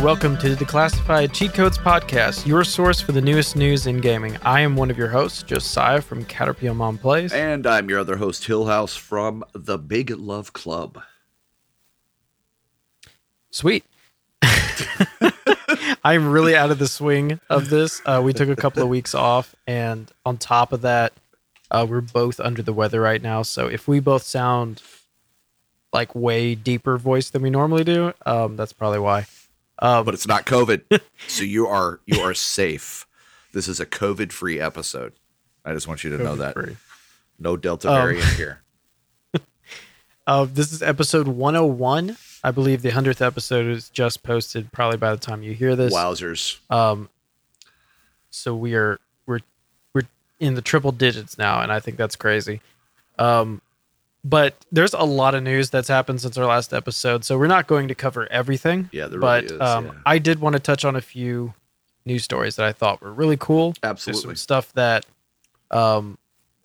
And welcome to the Classified Cheat Codes Podcast, your source for the newest news in gaming. I am one of your hosts, Josiah from Caterpillar Mom Plays. And I'm your other host, Hillhouse from the Big Love Club. Sweet. I'm really out of the swing of this. Uh, we took a couple of weeks off, and on top of that, uh, we're both under the weather right now. So if we both sound like way deeper voice than we normally do, um, that's probably why. Um, but it's not COVID, so you are you are safe. This is a COVID-free episode. I just want you to know that. free. No Delta Um, variant here. Uh, this is episode 101. I believe the 100th episode is just posted probably by the time you hear this. Wowzers. Um, so we are we're we're in the triple digits now, and I think that's crazy. Um, but there's a lot of news that's happened since our last episode, so we're not going to cover everything. Yeah, there but really is. um, yeah. I did want to touch on a few news stories that I thought were really cool. There's Absolutely. some stuff that um,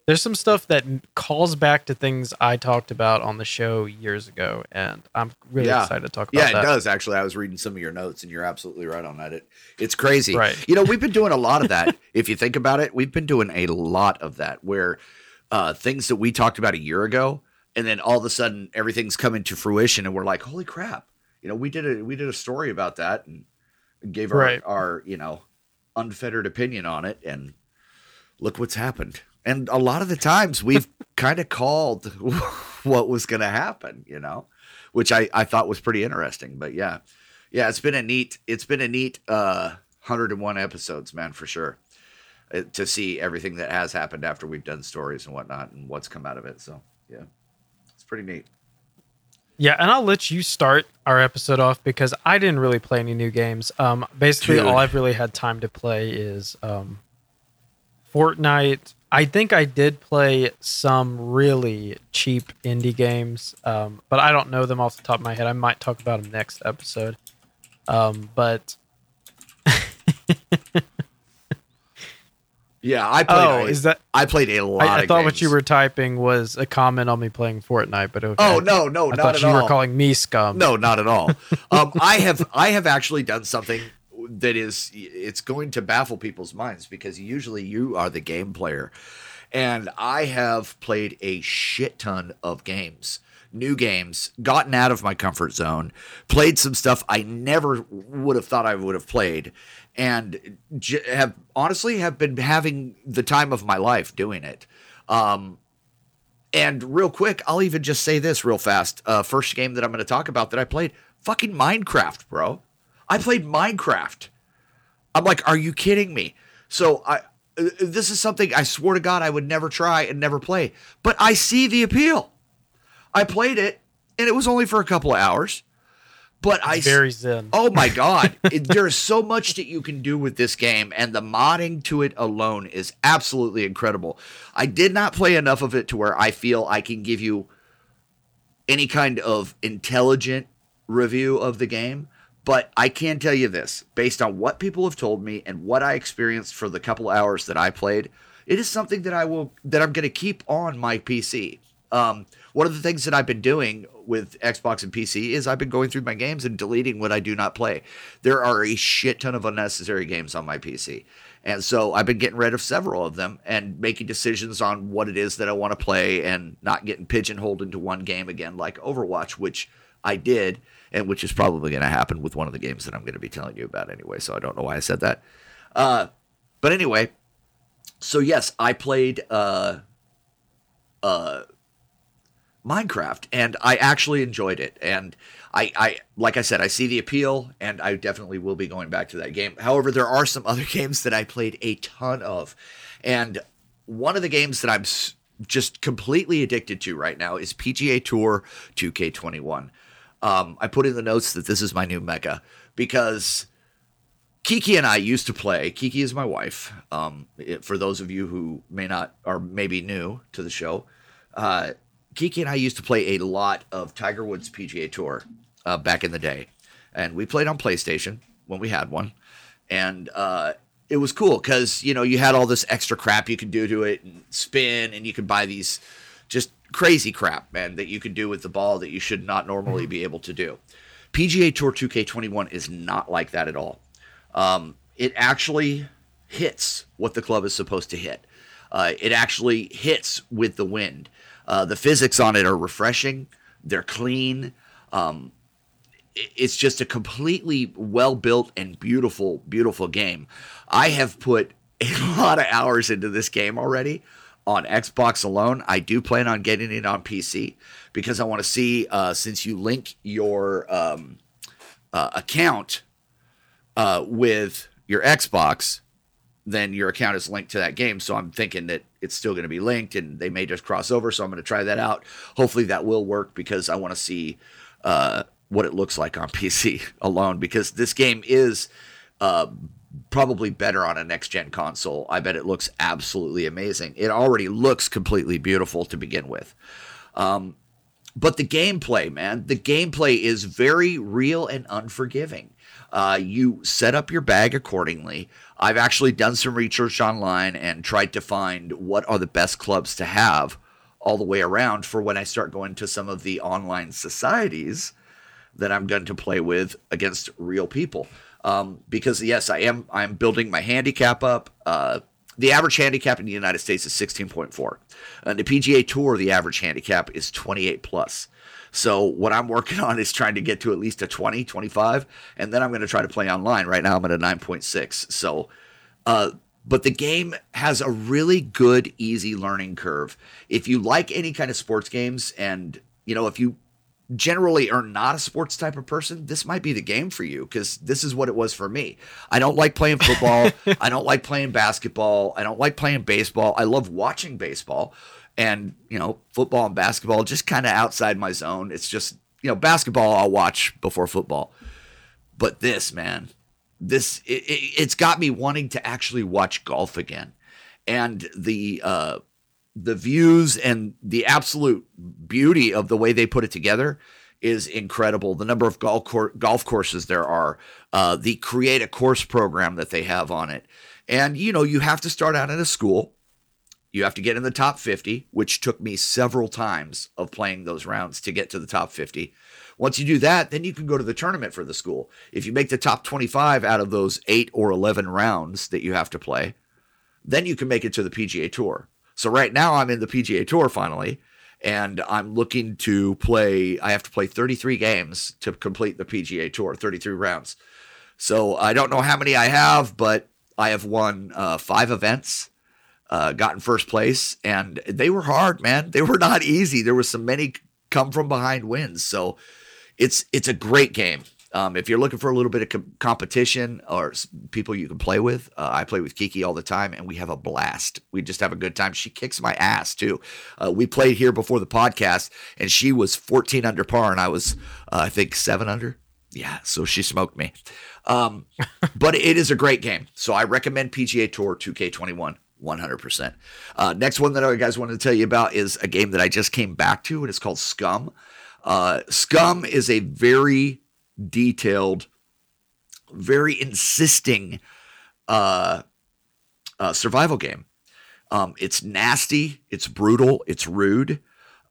there's some stuff that calls back to things I talked about on the show years ago, and I'm really Yeah. excited to talk about Yeah, it that. does actually. I was reading some of your notes, and you're absolutely right on that. It it's crazy. Right. You know, we've been doing a lot of that. if you think about it, we've been doing a lot of that where uh, things that we talked about a year ago, and then all of a sudden everything's coming to fruition, and we're like, holy crap! You know, we did a we did a story about that and gave our Right. our you know unfettered opinion on it, and look what's happened. And a lot of the times we've kind of called what was going to happen, you know, which I, I thought was pretty interesting. But yeah, yeah, it's been a neat, it's been a neat uh, 101 episodes, man, for sure. Uh, to see everything that has happened after we've done stories and whatnot and what's come out of it. So yeah, it's pretty neat. Yeah, and I'll let you start our episode off because I didn't really play any new games. Um, basically, Dude. all I've really had time to play is um, Fortnite. I think I did play some really cheap indie games, um, but I don't know them off the top of my head. I might talk about them next episode. Um, but Yeah, I played. oh, a- is that? I played a lot. I, I thought what you were typing was a comment on me playing Fortnite, but okay. Oh no, no, I not thought at you all. were calling me scum. No, not at all. um, I have I have actually done something that is it's going to baffle people's minds because usually you are the game player, and I have played a shit ton of games, new games, gotten out of my comfort zone, played some stuff I never would have thought I would have played, and j- have honestly have been having the time of my life doing it. Um, and real quick, I'll even just say this real fast. Uh, first game that I'm going to talk about that I played, fucking Minecraft, bro. I played Minecraft. I'm like, are you kidding me? So I, uh, this is something I swear to God I would never try and never play, but I see the appeal. I played it, and it was only for a couple of hours, but I very zen. Oh my god, it, there's so much that you can do with this game, and the modding to it alone is absolutely incredible. I did not play enough of it to where I feel I can give you any kind of intelligent review of the game, but I can tell you this based on what people have told me and what I experienced for the couple hours that I played, it is something that I will that I'm going to keep on my PC. Um, one of the things that I've been doing with Xbox and PC is I've been going through my games and deleting what I do not play. There are a shit ton of unnecessary games on my PC. And so I've been getting rid of several of them and making decisions on what it is that I want to play and not getting pigeonholed into one game again, like Overwatch, which I did, and which is probably going to happen with one of the games that I'm going to be telling you about anyway. So I don't know why I said that. Uh, but anyway, so yes, I played uh, uh, Minecraft, and I actually enjoyed it. And I, I, like I said, I see the appeal, and I definitely will be going back to that game. However, there are some other games that I played a ton of, and one of the games that I'm just completely addicted to right now is PGA Tour 2K21. Um, I put in the notes that this is my new mecca because Kiki and I used to play. Kiki is my wife. Um, it- for those of you who may not are maybe new to the show, uh, Kiki and I used to play a lot of Tiger Woods PGA Tour uh, back in the day, and we played on PlayStation when we had one, and uh, it was cool because you know you had all this extra crap you could do to it and spin, and you could buy these just crazy crap, man, that you could do with the ball that you should not normally be able to do. PGA Tour 2K21 is not like that at all. Um, it actually hits what the club is supposed to hit. Uh, it actually hits with the wind. Uh, the physics on it are refreshing. They're clean. Um, it's just a completely well built and beautiful, beautiful game. I have put a lot of hours into this game already on Xbox alone. I do plan on getting it on PC because I want to see uh, since you link your um, uh, account uh, with your Xbox, then your account is linked to that game. So I'm thinking that it's still going to be linked and they may just cross over. So I'm going to try that out. Hopefully that will work because I want to see uh, what it looks like on PC alone because this game is uh, probably better on a next gen console. I bet it looks absolutely amazing. It already looks completely beautiful to begin with. Um, but the gameplay, man, the gameplay is very real and unforgiving. Uh, you set up your bag accordingly. I've actually done some research online and tried to find what are the best clubs to have all the way around for when I start going to some of the online societies that I'm going to play with against real people. Um, because yes, I am I'm building my handicap up. Uh, the average handicap in the United States is 16.4. On the PGA Tour, the average handicap is 28 plus. So what I'm working on is trying to get to at least a 20, 25, and then I'm going to try to play online. Right now I'm at a 9.6. So, uh, but the game has a really good, easy learning curve. If you like any kind of sports games, and you know, if you generally are not a sports type of person, this might be the game for you because this is what it was for me. I don't like playing football. I don't like playing basketball. I don't like playing baseball. I love watching baseball and, you know, football and basketball just kind of outside my zone. It's just, you know, basketball I'll watch before football. But this, man, this, it, it, it's got me wanting to actually watch golf again. And the, uh, the views and the absolute beauty of the way they put it together is incredible. The number of golf cor- golf courses there are, uh, the create a course program that they have on it, and you know you have to start out at a school. You have to get in the top 50, which took me several times of playing those rounds to get to the top 50. Once you do that, then you can go to the tournament for the school. If you make the top 25 out of those eight or 11 rounds that you have to play, then you can make it to the PGA Tour. So right now I'm in the PGA Tour finally, and I'm looking to play. I have to play 33 games to complete the PGA Tour, 33 rounds. So I don't know how many I have, but I have won uh, five events, uh, in first place, and they were hard, man. They were not easy. There was some many come from behind wins. So it's it's a great game. Um, if you're looking for a little bit of com- competition or people you can play with, uh, I play with Kiki all the time, and we have a blast. We just have a good time. She kicks my ass too. Uh, we played here before the podcast, and she was 14 under par, and I was, uh, I think, seven under. Yeah, so she smoked me. Um, but it is a great game. So I recommend PGA Tour 2K21. 100%. Uh, next one that I guys wanted to tell you about is a game that I just came back to, and it's called Scum. Uh, Scum is a very detailed, very insisting uh, uh, survival game. Um, it's nasty, it's brutal, it's rude.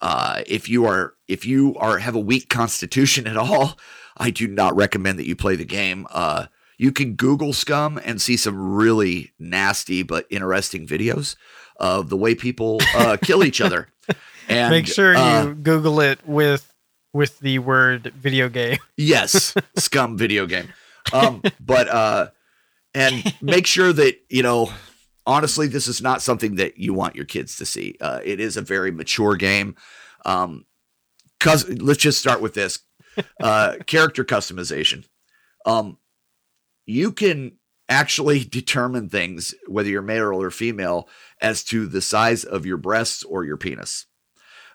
Uh, if you are if you are have a weak constitution at all, I do not recommend that you play the game. Uh, you can Google Scum and see some really nasty but interesting videos of the way people uh, kill each other. And make sure uh, you Google it with with the word video game. yes, scum video game. Um, but uh, and make sure that you know. Honestly, this is not something that you want your kids to see. Uh, it is a very mature game. Um, cause let's just start with this uh, character customization. Um, you can actually determine things whether you're male or female as to the size of your breasts or your penis.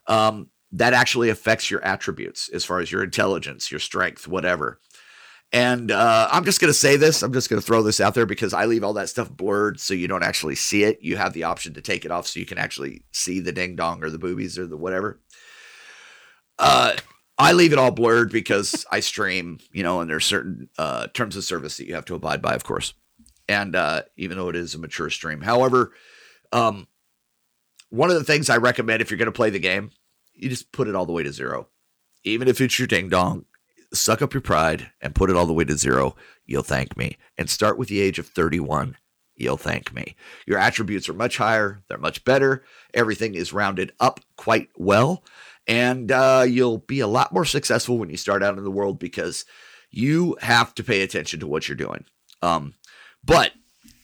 Um, that actually affects your attributes as far as your intelligence, your strength, whatever. And uh, I'm just going to say this. I'm just going to throw this out there because I leave all that stuff blurred so you don't actually see it. You have the option to take it off so you can actually see the ding dong or the boobies or the whatever. Uh, I leave it all blurred because I stream, you know, and there's certain uh, terms of service that you have to abide by, of course. And uh, even though it is a mature stream, however, um, one of the things I recommend if you're going to play the game you just put it all the way to zero. Even if it's your ding dong, suck up your pride and put it all the way to zero. You'll thank me. And start with the age of 31. You'll thank me. Your attributes are much higher. They're much better. Everything is rounded up quite well. And uh, you'll be a lot more successful when you start out in the world because you have to pay attention to what you're doing. Um, but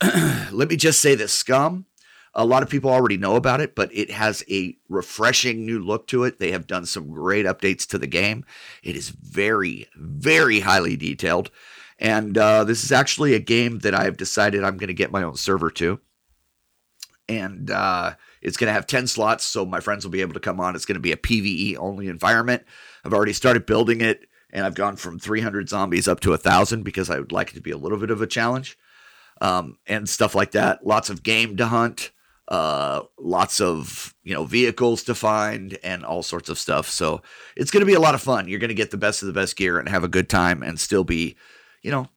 let me just say this scum a lot of people already know about it, but it has a refreshing new look to it. They have done some great updates to the game. It is very, very highly detailed. And uh, this is actually a game that I've decided I'm going to get my own server to. And uh, it's going to have 10 slots, so my friends will be able to come on. It's going to be a PvE only environment. I've already started building it, and I've gone from 300 zombies up to 1,000 because I would like it to be a little bit of a challenge um, and stuff like that. Lots of game to hunt uh, lots of you know vehicles to find and all sorts of stuff. So it's going to be a lot of fun. You're going to get the best of the best gear and have a good time and still be, you know,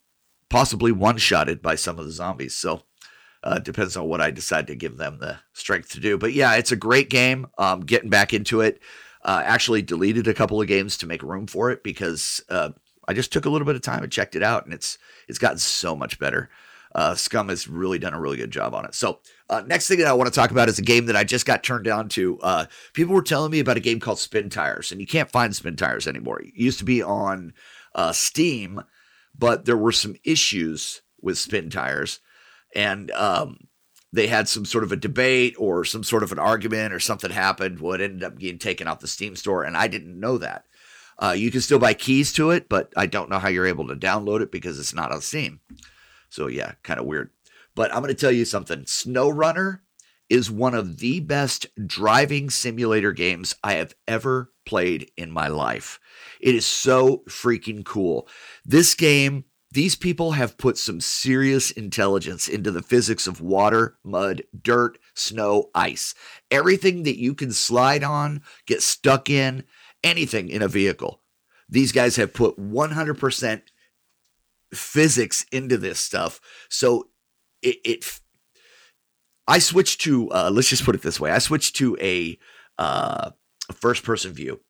possibly one shotted by some of the zombies. So uh, depends on what I decide to give them the strength to do. But yeah, it's a great game. Um, getting back into it. Uh, actually deleted a couple of games to make room for it because uh, I just took a little bit of time and checked it out, and it's it's gotten so much better. Uh, Scum has really done a really good job on it. So uh, next thing that I want to talk about is a game that I just got turned on to. Uh, people were telling me about a game called Spintires, and you can't find Spintires anymore. It used to be on uh, Steam, but there were some issues with Spintires, and um, they had some sort of a debate or some sort of an argument or something happened. What ended up getting taken off the Steam store, and I didn't know that. Uh, you can still buy keys to it, but I don't know how you're able to download it because it's not on Steam. So yeah, kind of weird. But I'm going to tell you something. SnowRunner is one of the best driving simulator games I have ever played in my life. It is so freaking cool. This game, these people have put some serious intelligence into the physics of water, mud, dirt, snow, ice. Everything that you can slide on, get stuck in, anything in a vehicle. These guys have put 100% physics into this stuff. So it, it I switched to uh, let's just put it this way. I switched to a, uh, first person view,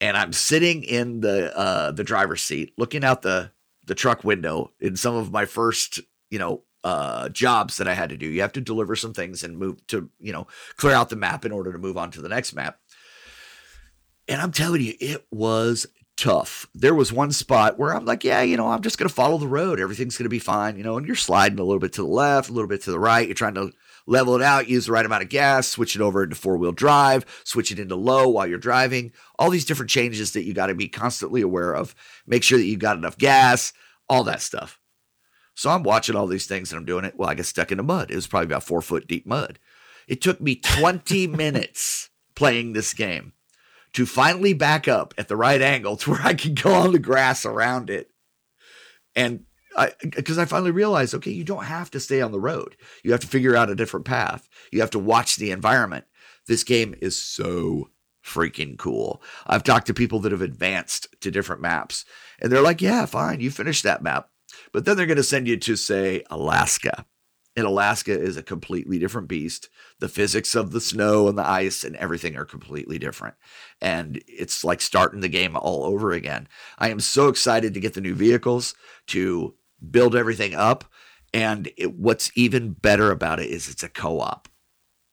and I'm sitting in the uh, the driver's seat, looking out the the truck window. In some of my first, you know, uh, jobs that I had to do, you have to deliver some things and move to, you know, clear out the map in order to move on to the next map. And I'm telling you, it was tough. There was one spot where I'm like, yeah, you know, I'm just going to follow the road. Everything's going to be fine, you know, and you're sliding a little bit to the left, a little bit to the right. You're trying to level it out, use the right amount of gas, switch it over into four wheel drive, switch it into low while you're driving. All these different changes that you got to be constantly aware of. Make sure that you've got enough gas, all that stuff. So I'm watching all these things and I'm doing it. Well, I get stuck in the mud. It was probably about four foot deep mud. It took me 20 minutes playing this game to finally back up at the right angle to where I can go on the grass around it. And because I finally realized, okay, you don't have to stay on the road. You have to figure out a different path. You have to watch the environment. This game is so freaking cool. I've talked to people that have advanced to different maps, and they're like, yeah, fine, you finish that map. But then they're going to send you to, say, Alaska. And Alaska is a completely different beast. The physics of the snow and the ice and everything are completely different. And it's like starting the game all over again. I am so excited to get the new vehicles, to build everything up. And it, what's even better about it is it's a co op.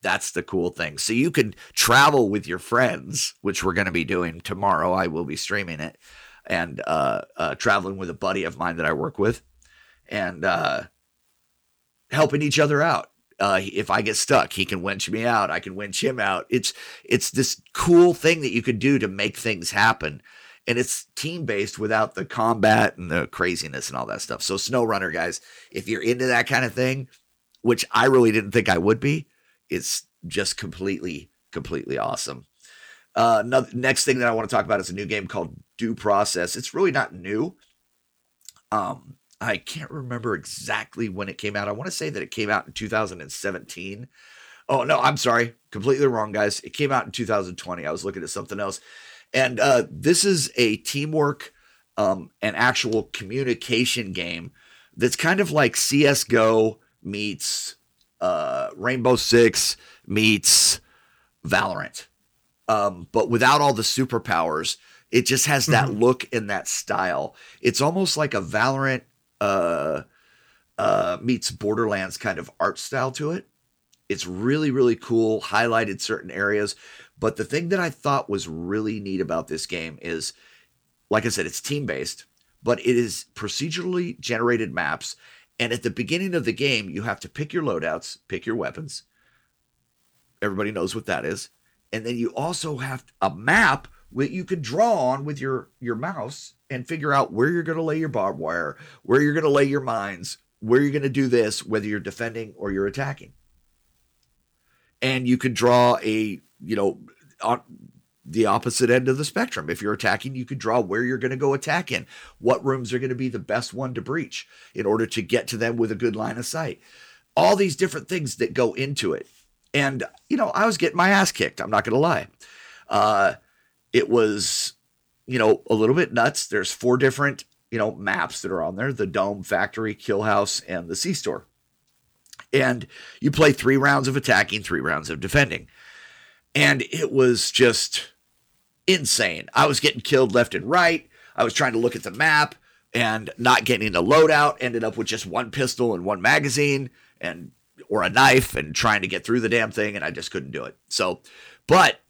That's the cool thing. So you can travel with your friends, which we're going to be doing tomorrow. I will be streaming it and uh, uh, traveling with a buddy of mine that I work with. And, uh, helping each other out. Uh, if I get stuck, he can winch me out. I can winch him out. It's it's this cool thing that you could do to make things happen, and it's team based without the combat and the craziness and all that stuff. So SnowRunner, guys, if you're into that kind of thing, which I really didn't think I would be, it's just completely completely awesome. Uh, next thing that I want to talk about is a new game called Due Process. It's really not new. Um, I can't remember exactly when it came out. I want to say that it came out in 2017. Oh, no, I'm sorry. Completely wrong, guys. It came out in 2020. I was looking at something else. And uh, this is a teamwork um, and actual communication game that's kind of like CSGO meets uh, Rainbow Six meets Valorant um, but without all the superpowers. It just has that mm-hmm. look and that style. It's almost like a Valorant uh, uh, meets Borderlands kind of art style to it. It's really, really cool, highlighted certain areas. But the thing that I thought was really neat about this game is, like I said, it's team based, but it is procedurally generated maps. And at the beginning of the game, you have to pick your loadouts, pick your weapons. Everybody knows what that is. And then you also have a map that you can draw on with your your mouse and figure out where you're going to lay your barbed wire, where you're going to lay your mines, where you're going to do this, whether you're defending or you're attacking. And you can draw a, you know, on the opposite end of the spectrum. If you're attacking, you could draw where you're going to go attack in, what rooms are going to be the best one to breach in order to get to them with a good line of sight. All these different things that go into it. And, you know, I was getting my ass kicked. I'm not going to lie. Uh, it was, you know, a little bit nuts. There's four different, you know, maps that are on there the Dome, Factory, Kill House, and the C Store. And you play three rounds of attacking, three rounds of defending. And it was just insane. I was getting killed left and right. I was trying to look at the map and not getting a loadout, ended up with just one pistol and one magazine and or a knife and trying to get through the damn thing and I just couldn't do it. So, but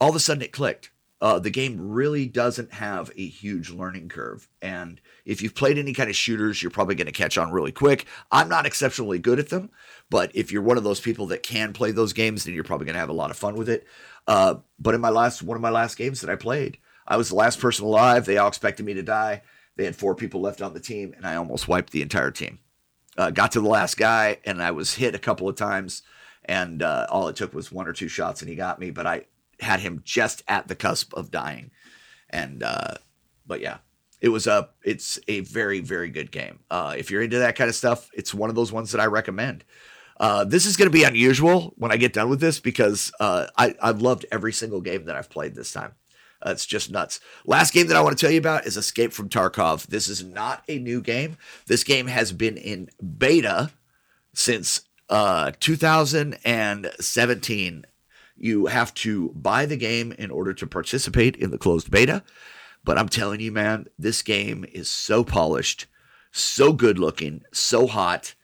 all of a sudden it clicked. Uh, the game really doesn't have a huge learning curve. And if you've played any kind of shooters, you're probably going to catch on really quick. I'm not exceptionally good at them, but if you're one of those people that can play those games, then you're probably going to have a lot of fun with it. Uh, but in my last one of my last games that I played, I was the last person alive. They all expected me to die. They had four people left on the team, and I almost wiped the entire team. Uh, got to the last guy, and I was hit a couple of times, and uh, all it took was one or two shots, and he got me. But I had him just at the cusp of dying. And uh, but yeah, it was a it's a very very good game. Uh, if you're into that kind of stuff, it's one of those ones that I recommend. Uh, this is going to be unusual when I get done with this because uh, I I've loved every single game that I've played this time. Uh, it's just nuts. Last game that I want to tell you about is Escape from Tarkov. This is not a new game. This game has been in beta since uh, 2017 you have to buy the game in order to participate in the closed beta. But I'm telling you, man, this game is so polished, so good looking, so hot,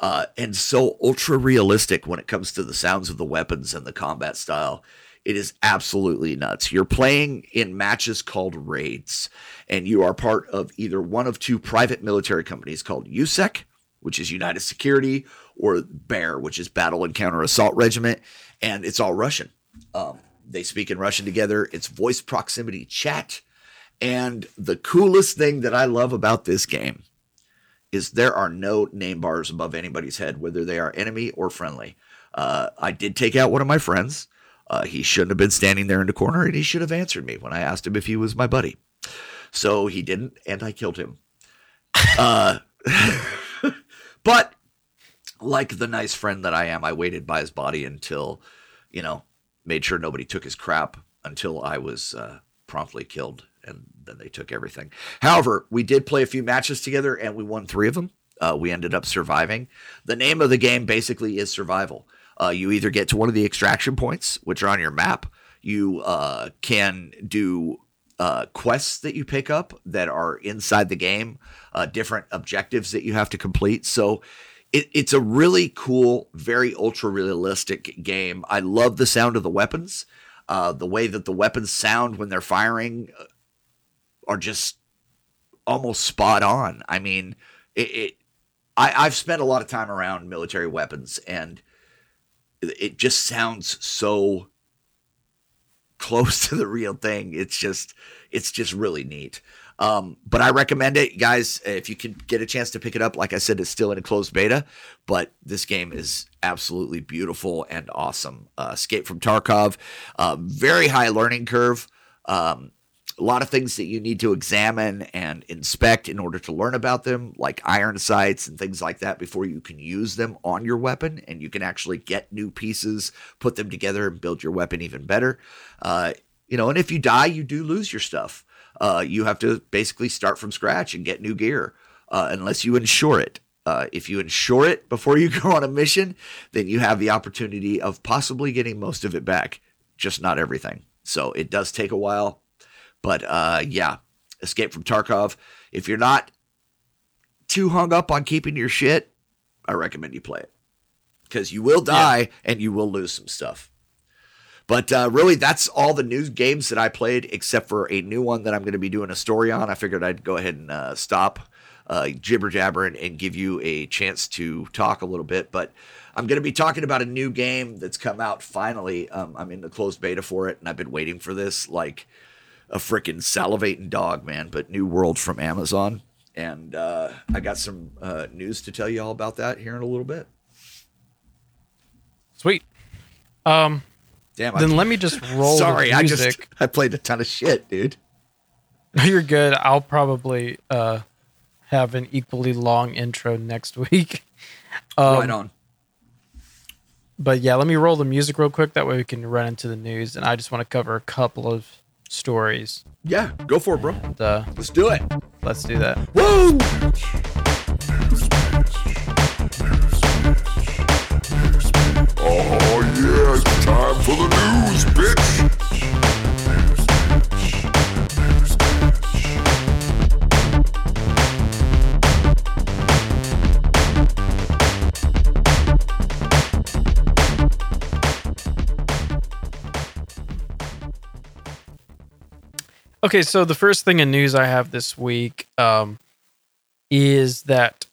uh, and so ultra realistic when it comes to the sounds of the weapons and the combat style. It is absolutely nuts. You're playing in matches called raids, and you are part of either one of two private military companies called USEC, which is United Security, or Bear, which is Battle and Counter Assault Regiment and it's all Russian. Um, they speak in Russian together. It's voice proximity chat. And the coolest thing that I love about this game is there are no name bars above anybody's head, whether they are enemy or friendly. Uh, I did take out one of my friends. Uh, he shouldn't have been standing there in the corner, and he should have answered me when I asked him if he was my buddy. So he didn't, and I killed him. Uh, but like the nice friend that I am, I waited by his body until, you know, made sure nobody took his crap until I was uh, promptly killed, and then they took everything. However, we did play a few matches together, and we won three of them. Uh, we ended up surviving. The name of the game basically is survival. Uh, you either get to one of the extraction points, which are on your map. You uh, can do uh, quests that you pick up that are inside the game, uh, different objectives that you have to complete. So it, it's a really cool, very ultra realistic game. I love the sound of the weapons. Uh, the way that the weapons sound when they're firing uh, are just almost spot on. I mean, it, it I, I've spent a lot of time around military weapons, and it just sounds so close to the real thing. It's just, it's just really neat. Um, but I recommend it, guys. If you can get a chance to pick it up, like I said, it's still in a closed beta, but this game is absolutely beautiful and awesome. Uh, Escape from Tarkov, uh, very high learning curve. Um, a lot of things that you need to examine and inspect in order to learn about them, like iron sights and things like that, before you can use them on your weapon and you can actually get new pieces, put them together, and build your weapon even better. Uh, you know, and if you die, you do lose your stuff uh, you have to basically start from scratch and get new gear uh, unless you insure it. Uh, if you insure it before you go on a mission, then you have the opportunity of possibly getting most of it back, just not everything. So it does take a while. But uh, yeah, Escape from Tarkov. If you're not too hung up on keeping your shit, I recommend you play it because you will die yeah. and you will lose some stuff. But uh, really, that's all the new games that I played, except for a new one that I'm going to be doing a story on. I figured I'd go ahead and uh, stop uh, jibber jabber and, and, give you a chance to talk a little bit. But I'm going to be talking about a new game that's come out finally. Um, I'm in the closed beta for it, and I've been waiting for this like a freaking salivating dog, man. But New World from Amazon. And uh, I got some uh, news to tell you all about that here in a little bit. Sweet. Um, Damn. Then I, let me just roll. Sorry, I just I played a ton of shit, dude. No, you're good. I'll probably uh, have an equally long intro next week. Um, right on. But yeah, let me roll the music real quick. That way we can run into the news. And I just want to cover a couple of stories. Yeah, go for it, bro. And, uh, let's do it. Let's do that. Woo! Oh yeah, it's time for the news, bitch! Okay, so the first thing in news I have this week um, is that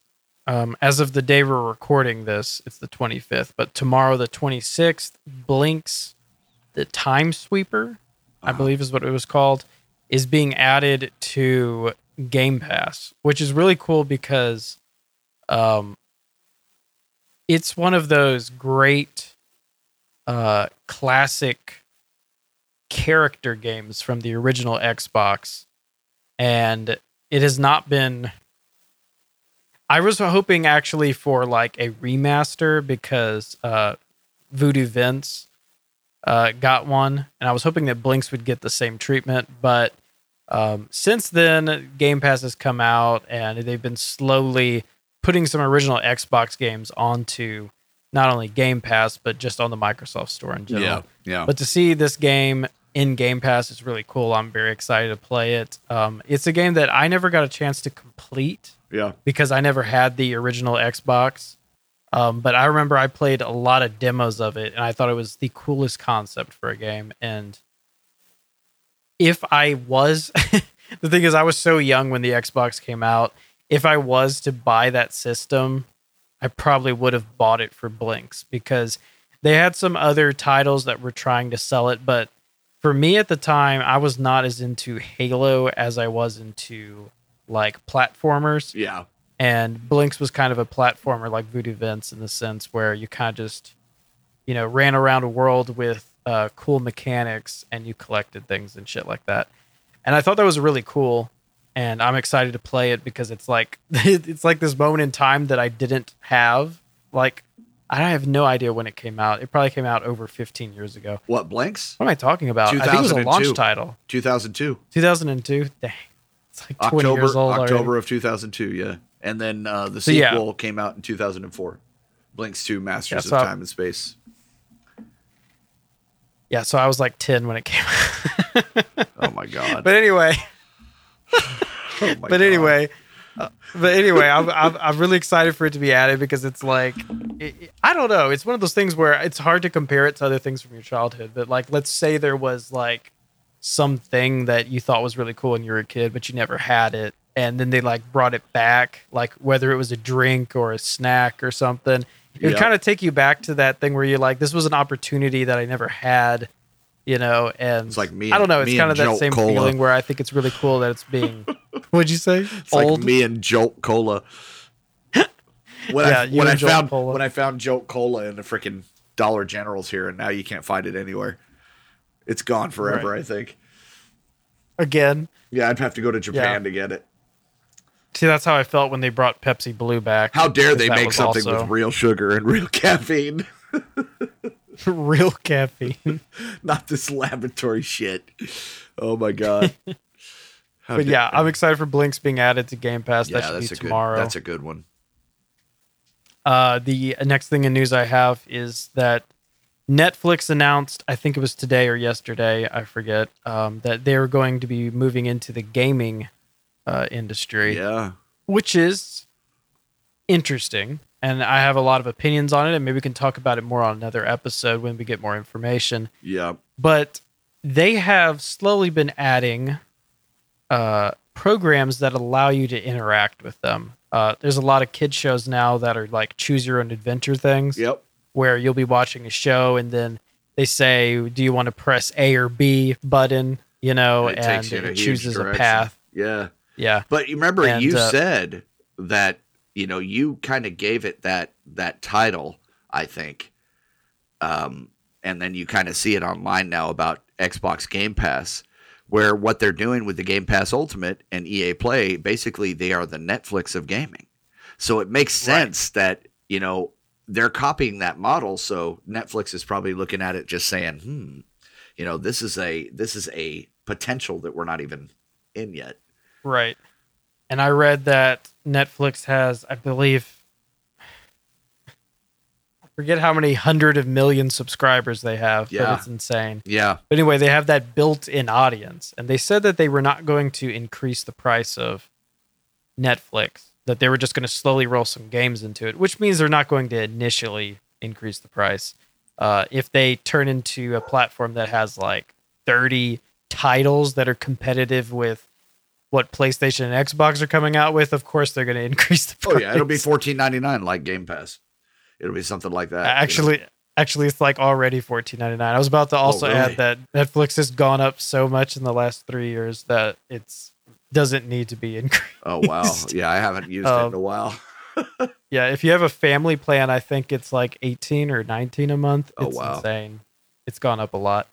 um, as of the day we're recording this, it's the 25th, but tomorrow, the 26th, Blinx, the Time Sweeper, I uh-huh. believe is what it was called, is being added to Game Pass, which is really cool because um, it's one of those great uh, classic character games from the original Xbox. And it has not been I was hoping actually for like a remaster because uh, Voodoo Vince uh, got one, and I was hoping that Blinx would get the same treatment. But um, since then, Game Pass has come out, and they've been slowly putting some original Xbox games onto not only Game Pass but just on the Microsoft Store in general. Yeah, yeah. But to see this game in Game Pass is really cool. I'm very excited to play it. Um, it's a game that I never got a chance to complete yeah. Because I never had the original Xbox. Um, but I remember I played a lot of demos of it and I thought it was the coolest concept for a game. And if I was, the thing is, I was so young when the Xbox came out. If I was to buy that system, I probably would have bought it for Blinx because they had some other titles that were trying to sell it. But for me at the time, I was not as into Halo as I was into like platformers. Yeah. And Blinx was kind of a platformer like Voodoo Vince in the sense where you kind of just, you know, ran around a world with uh, cool mechanics and you collected things and shit like that. And I thought that was really cool. And I'm excited to play it because it's like it's like this moment in time that I didn't have. Like I have no idea when it came out. It probably came out over 15 years ago. What Blinx? What am I talking about? I think it was a launch title. 2002. 2002. Dang. It's like 20 October, years old October already. of 2002, yeah. And then uh, the sequel yeah. came out in 2004. Blinx 2 Masters yeah, so of Time and Space. Yeah, so I was like 10 when it came out. oh my god. But anyway. oh but anyway, uh, but anyway, I'm, I'm, I'm really excited for it to be added because it's like it, it, I don't know. It's one of those things where it's hard to compare it to other things from your childhood. But like, let's say there was like something that you thought was really cool when you were a kid, but you never had it. And then they like brought it back, like whether it was a drink or a snack or something. It would kind of take you back to that thing where you're like, this was an opportunity that I never had, you know. And it's like me. I don't know. It's kind of that same Cola. feeling where I think it's really cool that it's being. what'd you say? It's Old? like me and Jolt Cola. When yeah, I when I found Cola. when I found Jolt Cola in the freaking Dollar Generals here, and now you can't find it anywhere. It's gone forever, right. I think. Again. Yeah, I'd have to go to Japan yeah. to get it. See, that's how I felt when they brought Pepsi Blue back. How dare they make something also... with real sugar and real caffeine? real caffeine. Not this laboratory shit. Oh my god. but yeah, I'm excited for Blinx being added to Game Pass. Yeah, that should be tomorrow. Good, that's a good one. Uh, the next thing in news I have is that Netflix announced, I think it was today or yesterday, I forget, um, that they're going to be moving into the gaming uh, industry, Yeah. which is interesting. And I have a lot of opinions on it, and maybe we can talk about it more on another episode when we get more information. Yeah. But they have slowly been adding uh, programs that allow you to interact with them. Uh, there's a lot of kid shows now that are like choose your own adventure things Yep. where you'll be watching a show and then they say, "Do you want to press A or B button?" You know, And it and you it chooses a path. Yeah. Yeah, But you remember And, you uh, said that you know you kind of gave it that that title, I think, um, and then you kind of see it online now about Xbox Game Pass, where what they're doing with the Game Pass Ultimate and EA Play, basically they are the Netflix of gaming. So it makes Right. sense that you know they're copying that model. So Netflix is probably looking at it, just saying, hmm, you know, this is a this is a potential that we're not even in yet. right. And I read that Netflix has, I believe, I forget how many hundred of million subscribers they have, Yeah. but it's insane. Yeah. But anyway, they have that built-in audience, and they said that they were not going to increase the price of Netflix. That they were just going to slowly roll some games into it, which means they're not going to initially increase the price. Uh, if they turn into a platform that has like 30 titles that are competitive with what PlayStation and Xbox are coming out with, of course they're going to increase the price. Oh yeah, it'll be fourteen ninety nine like Game Pass. It'll be something like that. you know? Actually, actually, it's like already fourteen ninety nine. I was about to also Oh, really? add that Netflix has gone up so much in the last three years that it's doesn't need to be increased. oh wow, yeah, I haven't used it in Um, a while. Yeah, if you have a family plan, I think it's like eighteen or nineteen a month. Oh, It's wow. insane. It's gone up a lot.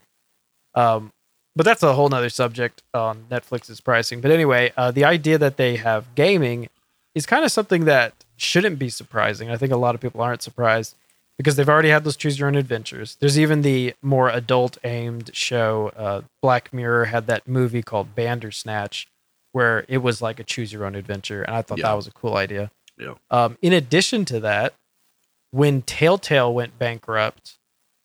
Um, but that's a whole nother subject on Netflix's pricing. But anyway, uh, the idea that they have gaming is kind of something that shouldn't be surprising. I think a lot of people aren't surprised because they've already had those choose your own adventures. There's even the more adult aimed show. Uh, Black Mirror had that movie called Bandersnatch, where it was like a choose your own adventure, and I thought Yeah. that was a cool idea. Yeah. Um, in addition to that, when Telltale went bankrupt,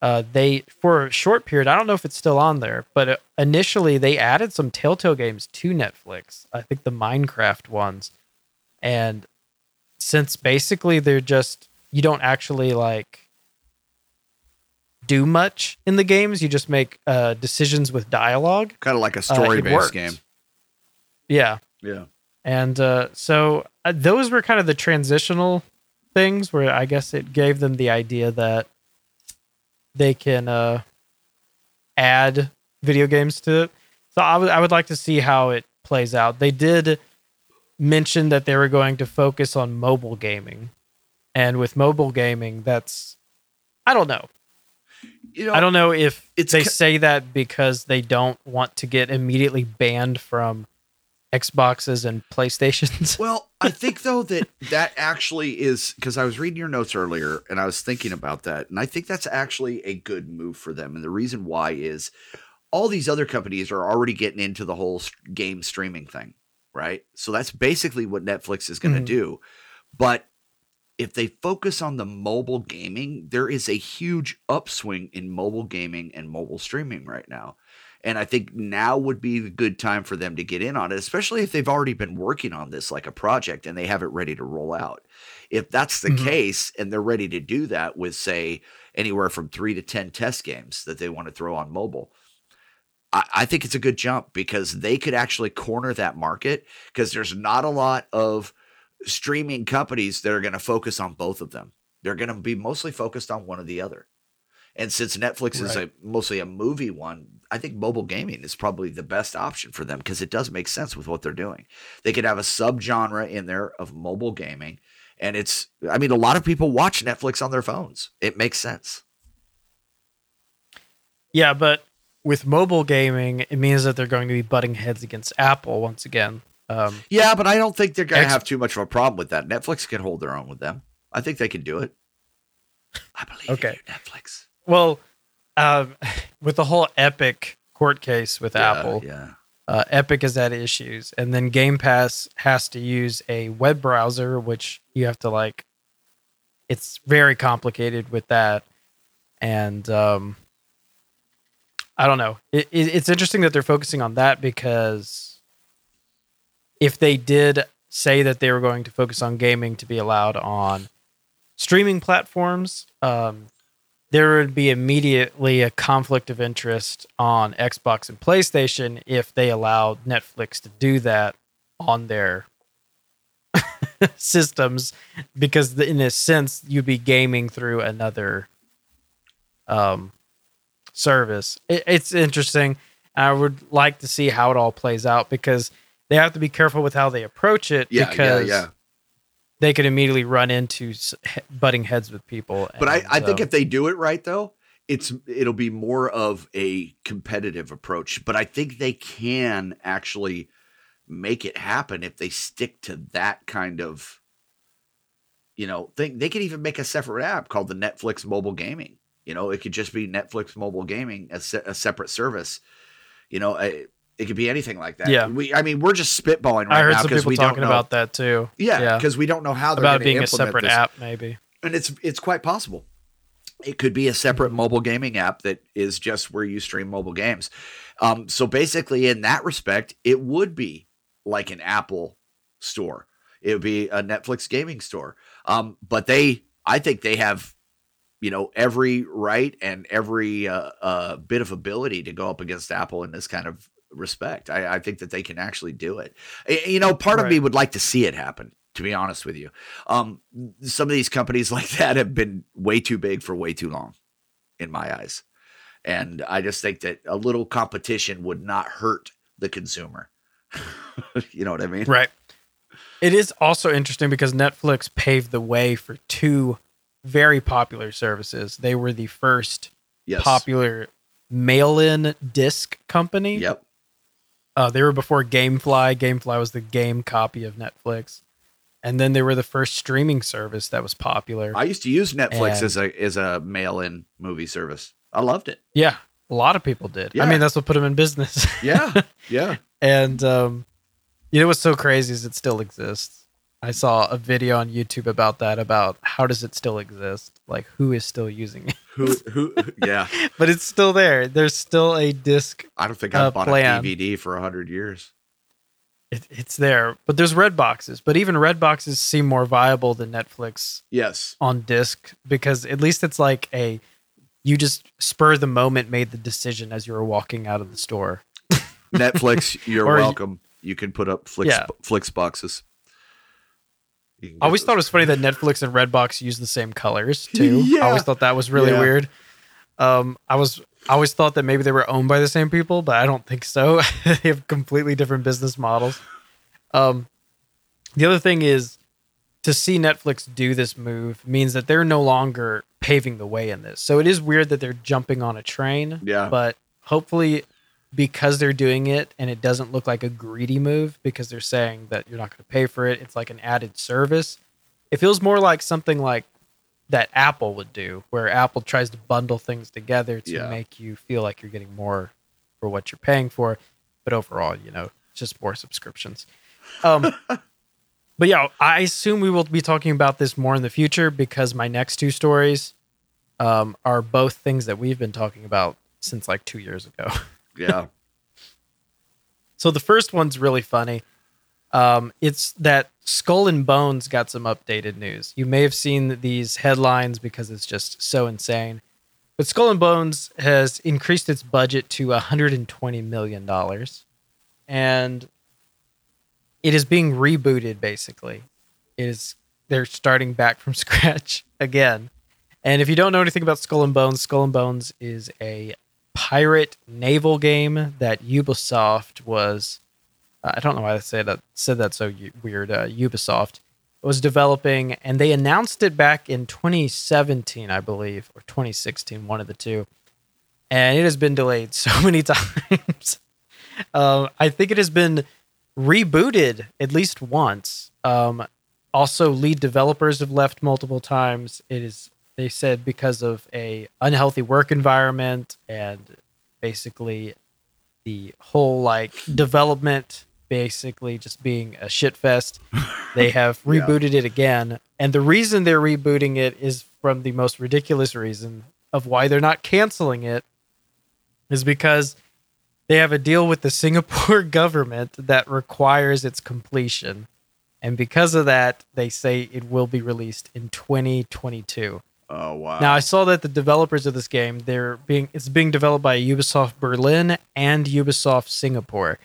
uh, they for a short period, I don't know if it's still on there, but uh, initially they added some Telltale games to Netflix. I think the Minecraft ones, and since basically they're just you don't actually like do much in the games, you just make uh, decisions with dialogue. Kind of like a story based worked. game. Yeah, Yeah. and uh, so uh, those were kind of the transitional things where I guess it gave them the idea that they can uh, add video games to it. So I would I would like to see how it plays out. They did mention that they were going to focus on mobile gaming, and with mobile gaming, that's I don't know. You know, I don't know if it's they ki- say that because they don't want to get immediately banned from Xboxes and PlayStations. Well, I think though that that actually is because I was reading your notes earlier and I was thinking about that, and I think that's actually a good move for them. And the reason why is all these other companies are already getting into the whole game streaming thing, right? So that's basically what Netflix is going to Mhm. do. But if they focus on the mobile gaming, there is a huge upswing in mobile gaming and mobile streaming right now. And I think now would be a good time for them to get in on it, especially if they've already been working on this like a project and they have it ready to roll out. If that's the Mhm. case and they're ready to do that with, say, anywhere from three to 10 test games that they want to throw on mobile, I, I think it's a good jump because they could actually corner that market because there's not a lot of streaming companies that are going to focus on both of them. They're going to be mostly focused on one or the other. And since Netflix is a mostly a movie one, I think mobile gaming is probably the best option for them because it does make sense with what they're doing. They could have a subgenre in there of mobile gaming. And it's, I mean, a lot of people watch Netflix on their phones. It makes sense. yeah, but with mobile gaming, it means that they're going to be butting heads against Apple once again. Um, Yeah, but I don't think they're going to Ex- have too much of a problem with that. Netflix can hold their own with them. I think they can do it. I believe Okay. you, Netflix. Well, um, with the whole Epic court case with Yeah, Apple, Yeah. uh, Epic has had issues, and then Game Pass has to use a web browser, which you have to like. It's very complicated with that, and um, I don't know. It, it, it's interesting that they're focusing on that because if they did say that they were going to focus on gaming to be allowed on streaming platforms, um, there would be immediately a conflict of interest on Xbox and PlayStation if they allowed Netflix to do that on their systems because in a sense you'd be gaming through another um service it, it's interesting i would like to see how it all plays out because they have to be careful with how they approach it Yeah, because yeah, yeah. They could immediately run into butting heads with people But I, I think um, if they do it right though, it's it'll be more of a competitive approach. But I think they can actually make it happen if they stick to that kind of you know thing. They could even make a separate app called the Netflix mobile gaming. You know, it could just be Netflix mobile gaming, a, se- a separate service. You know, I, it could be anything like that. Yeah. we. I mean, we're just spitballing right i heard now some because people we talking know. about that too yeah, because we don't know how they're about being a separate this app maybe and it's it's quite possible. It could be a separate Mm-hmm. mobile gaming app that is just where you stream mobile games. Um, so basically, in that respect, it would be like an Apple store. It would be a Netflix gaming store. Um, but they, I think they have, you know, every right and every uh, uh, bit of ability to go up against Apple in this kind of respect. I, I think that they can actually do it. You know, part of me would like to see it happen. To be honest with you, um, some of these companies like that have been way too big for way too long, in my eyes. And I just think that a little competition would not hurt the consumer. you know what I mean? Right. It is also interesting because Netflix paved the way for two very popular services. They were the first Yes. popular mail-in disc company. Yep. Uh, they were before GameFly. GameFly was the game copy of Netflix, and then they were the first streaming service that was popular. I used to use Netflix And- as a as a mail-in movie service. I loved it. yeah, a lot of people did. I mean, that's what put them in business. Yeah. yeah. And um, you know what's so crazy is it still exists. I saw a video on YouTube about that. About how does it still exist? Like who is still using it? Who who yeah. but it's still there. There's still a disc. I don't think Uh, I've bought plan. a DVD for a hundred years. It, it's there. But there's red boxes. But even red boxes seem more viable than Netflix Yes. on disc because at least it's like a you just spur the moment made the decision as you were walking out of the store. Netflix, you're Or welcome. You can put up Flix Yeah. Flix boxes. I always thought it was funny that Netflix and Redbox use the same colors too. Yeah. I always thought that was really Yeah. weird. Um, I was I always thought that maybe they were owned by the same people, but I don't think so. they have completely different business models. Um, the other thing is to see Netflix do this move means that they're no longer paving the way in this. So it is weird that they're jumping on a train. Yeah. But hopefully because they're doing it and it doesn't look like a greedy move because they're saying that you're not going to pay for it, it's like an added service. It feels more like something like that Apple would do, where Apple tries to bundle things together to Yeah. make you feel like you're getting more for what you're paying for. But overall, you know, just more subscriptions. Um, but yeah, I assume we will be talking about this more in the future because my next two stories um, are both things that we've been talking about since like two years ago. Yeah. So the first one's really funny. Um, it's that Skull and Bones got some updated news. You may have seen these headlines because it's just so insane. But Skull and Bones has increased its budget to 120 million dollars, and it is being rebooted. Basically, it is they're starting back from scratch again. And if you don't know anything about Skull and Bones, Skull and Bones is a pirate naval game that Ubisoft was. I don't know why I said that. Said that so weird. Uh, Ubisoft was developing, and they announced it back in 2017, I believe, or 2016, one of the two. And it has been delayed so many times. um, I think it has been rebooted at least once. Um, also, lead developers have left multiple times. It is they said because of a unhealthy work environment and basically the whole like development basically just being a shit fest. They have rebooted it again, and the reason they're rebooting it is from the most ridiculous reason of why they're not canceling it is because they have a deal with the Singapore government that requires its completion. And because of that, they say it will be released in 2022. Oh wow. Now I saw that the developers of this game, they're being it's being developed by Ubisoft Berlin and Ubisoft Singapore.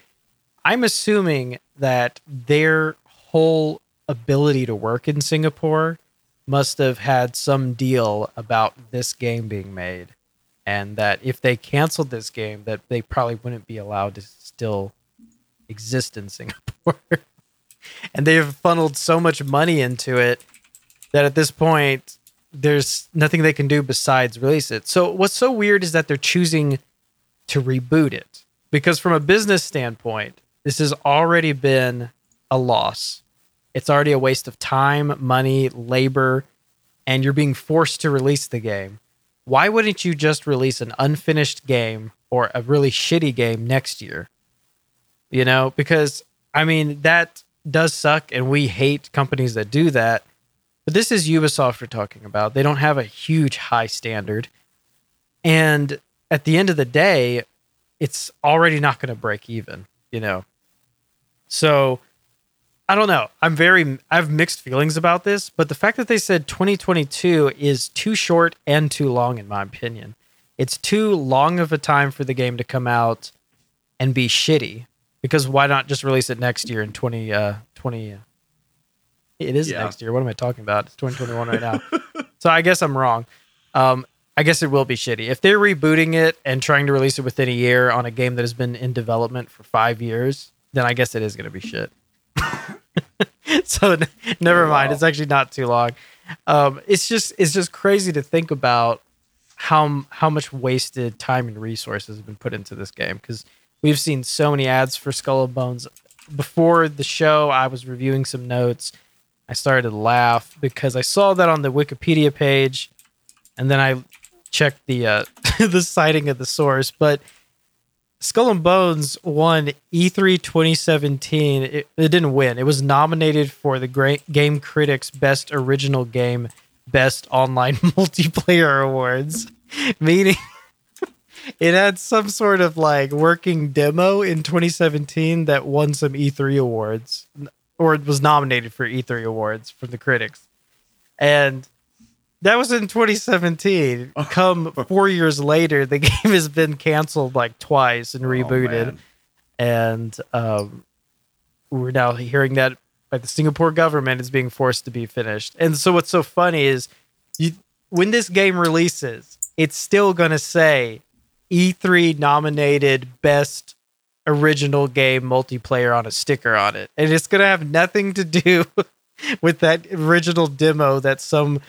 I'm assuming that their whole ability to work in Singapore must have had some deal about this game being made and that if they canceled this game that they probably wouldn't be allowed to still exist in Singapore. and they've funneled so much money into it that at this point there's nothing they can do besides release it. So what's so weird is that they're choosing to reboot it because from a business standpoint, this has already been a loss. It's already a waste of time, money, labor, and you're being forced to release the game. Why wouldn't you just release an unfinished game or a really shitty game next year? You know, because I mean, that does suck and we hate companies that do that. But this is Ubisoft we're talking about. They don't have a huge high standard. And at the end of the day, it's already not going to break even, you know. So I don't know. I'm very I have mixed feelings about this, but the fact that they said 2022 is too short and too long in my opinion. It's too long of a time for the game to come out and be shitty because why not just release it next year in 20 uh 20 It is Yeah. next year. What am I talking about? It's 2021 right now. so I guess I'm wrong. Um I guess it will be shitty. If they're rebooting it and trying to release it within a year on a game that has been in development for 5 years, then I guess it is going to be shit. so n- never mind. It's actually not too long. Um, it's just it's just crazy to think about how how much wasted time and resources have been put into this game because we've seen so many ads for Skull and Bones. Before the show, I was reviewing some notes. I started to laugh because I saw that on the Wikipedia page, and then I checked the uh, the citing of the source. But Skull and Bones won E E3 2017. It, it didn't win. It was nominated for the Great Game Critics Best Original Game, Best Online Multiplayer Awards, meaning it had some sort of like working demo in 2017 that won some E3 awards, or was nominated for E3 awards from the critics, and. That was in 2017. Come four years later, the game has been canceled like twice and rebooted man. and um, we're now hearing that by the Singapore government is being forced to be finished. And so what's so funny is you when this game releases, it's still gonna say E3 nominated best original game multiplayer on a sticker on it. And it's gonna have nothing to do with that original demo that some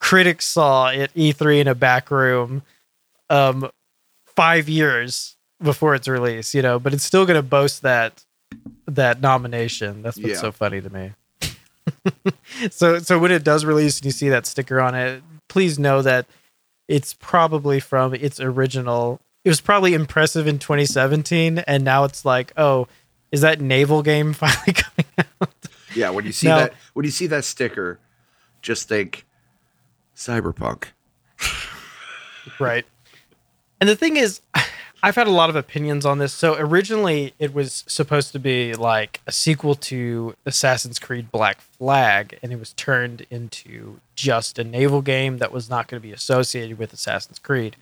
critics saw at E3 in a back room um five years before its release, you know, but it's still gonna boast that that nomination. That's what's Yeah. so funny to me. so so when it does release and you see that sticker on it, please know that it's probably from its original it was probably impressive in 2017 and now it's like, oh, is that naval game finally coming out? Yeah, when you see Now- that when you see that sticker, just think cyberpunk. Right. And the thing is, I've had a lot of opinions on this. So originally, it was supposed to be like a sequel to Assassin's Creed Black Flag, and it was turned into just a naval game that was not going to be associated with Assassin's Creed.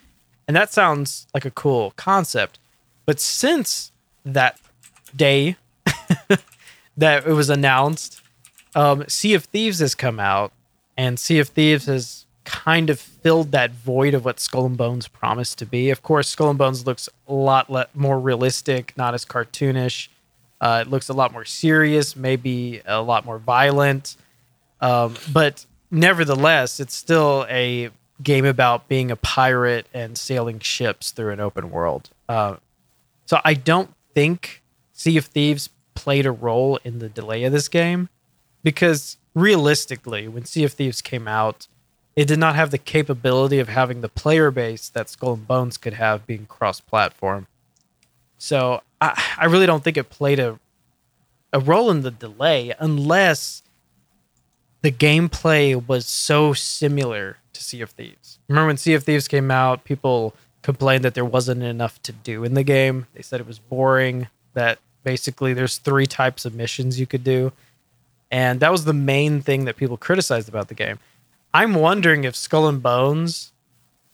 And that sounds like a cool concept. But since that day that it was announced, um, Sea of Thieves has come out, and Sea of Thieves has kind of filled that void of what Skull and Bones promised to be. Of course, Skull and Bones looks a lot le- more realistic, not as cartoonish. Uh, it looks a lot more serious, maybe a lot more violent. Um, but nevertheless, it's still a game about being a pirate and sailing ships through an open world. Uh, so I don't think Sea of Thieves played a role in the delay of this game because realistically, when Sea of Thieves came out, it did not have the capability of having the player base that Skull and Bones could have being cross platform. So I, I really don't think it played a a role in the delay unless the gameplay was so similar to Sea of Thieves. Remember when Sea of Thieves came out, people complained that there wasn't enough to do in the game. They said it was boring, that basically there's three types of missions you could do. And that was the main thing that people criticized about the game. I'm wondering if Skull and Bones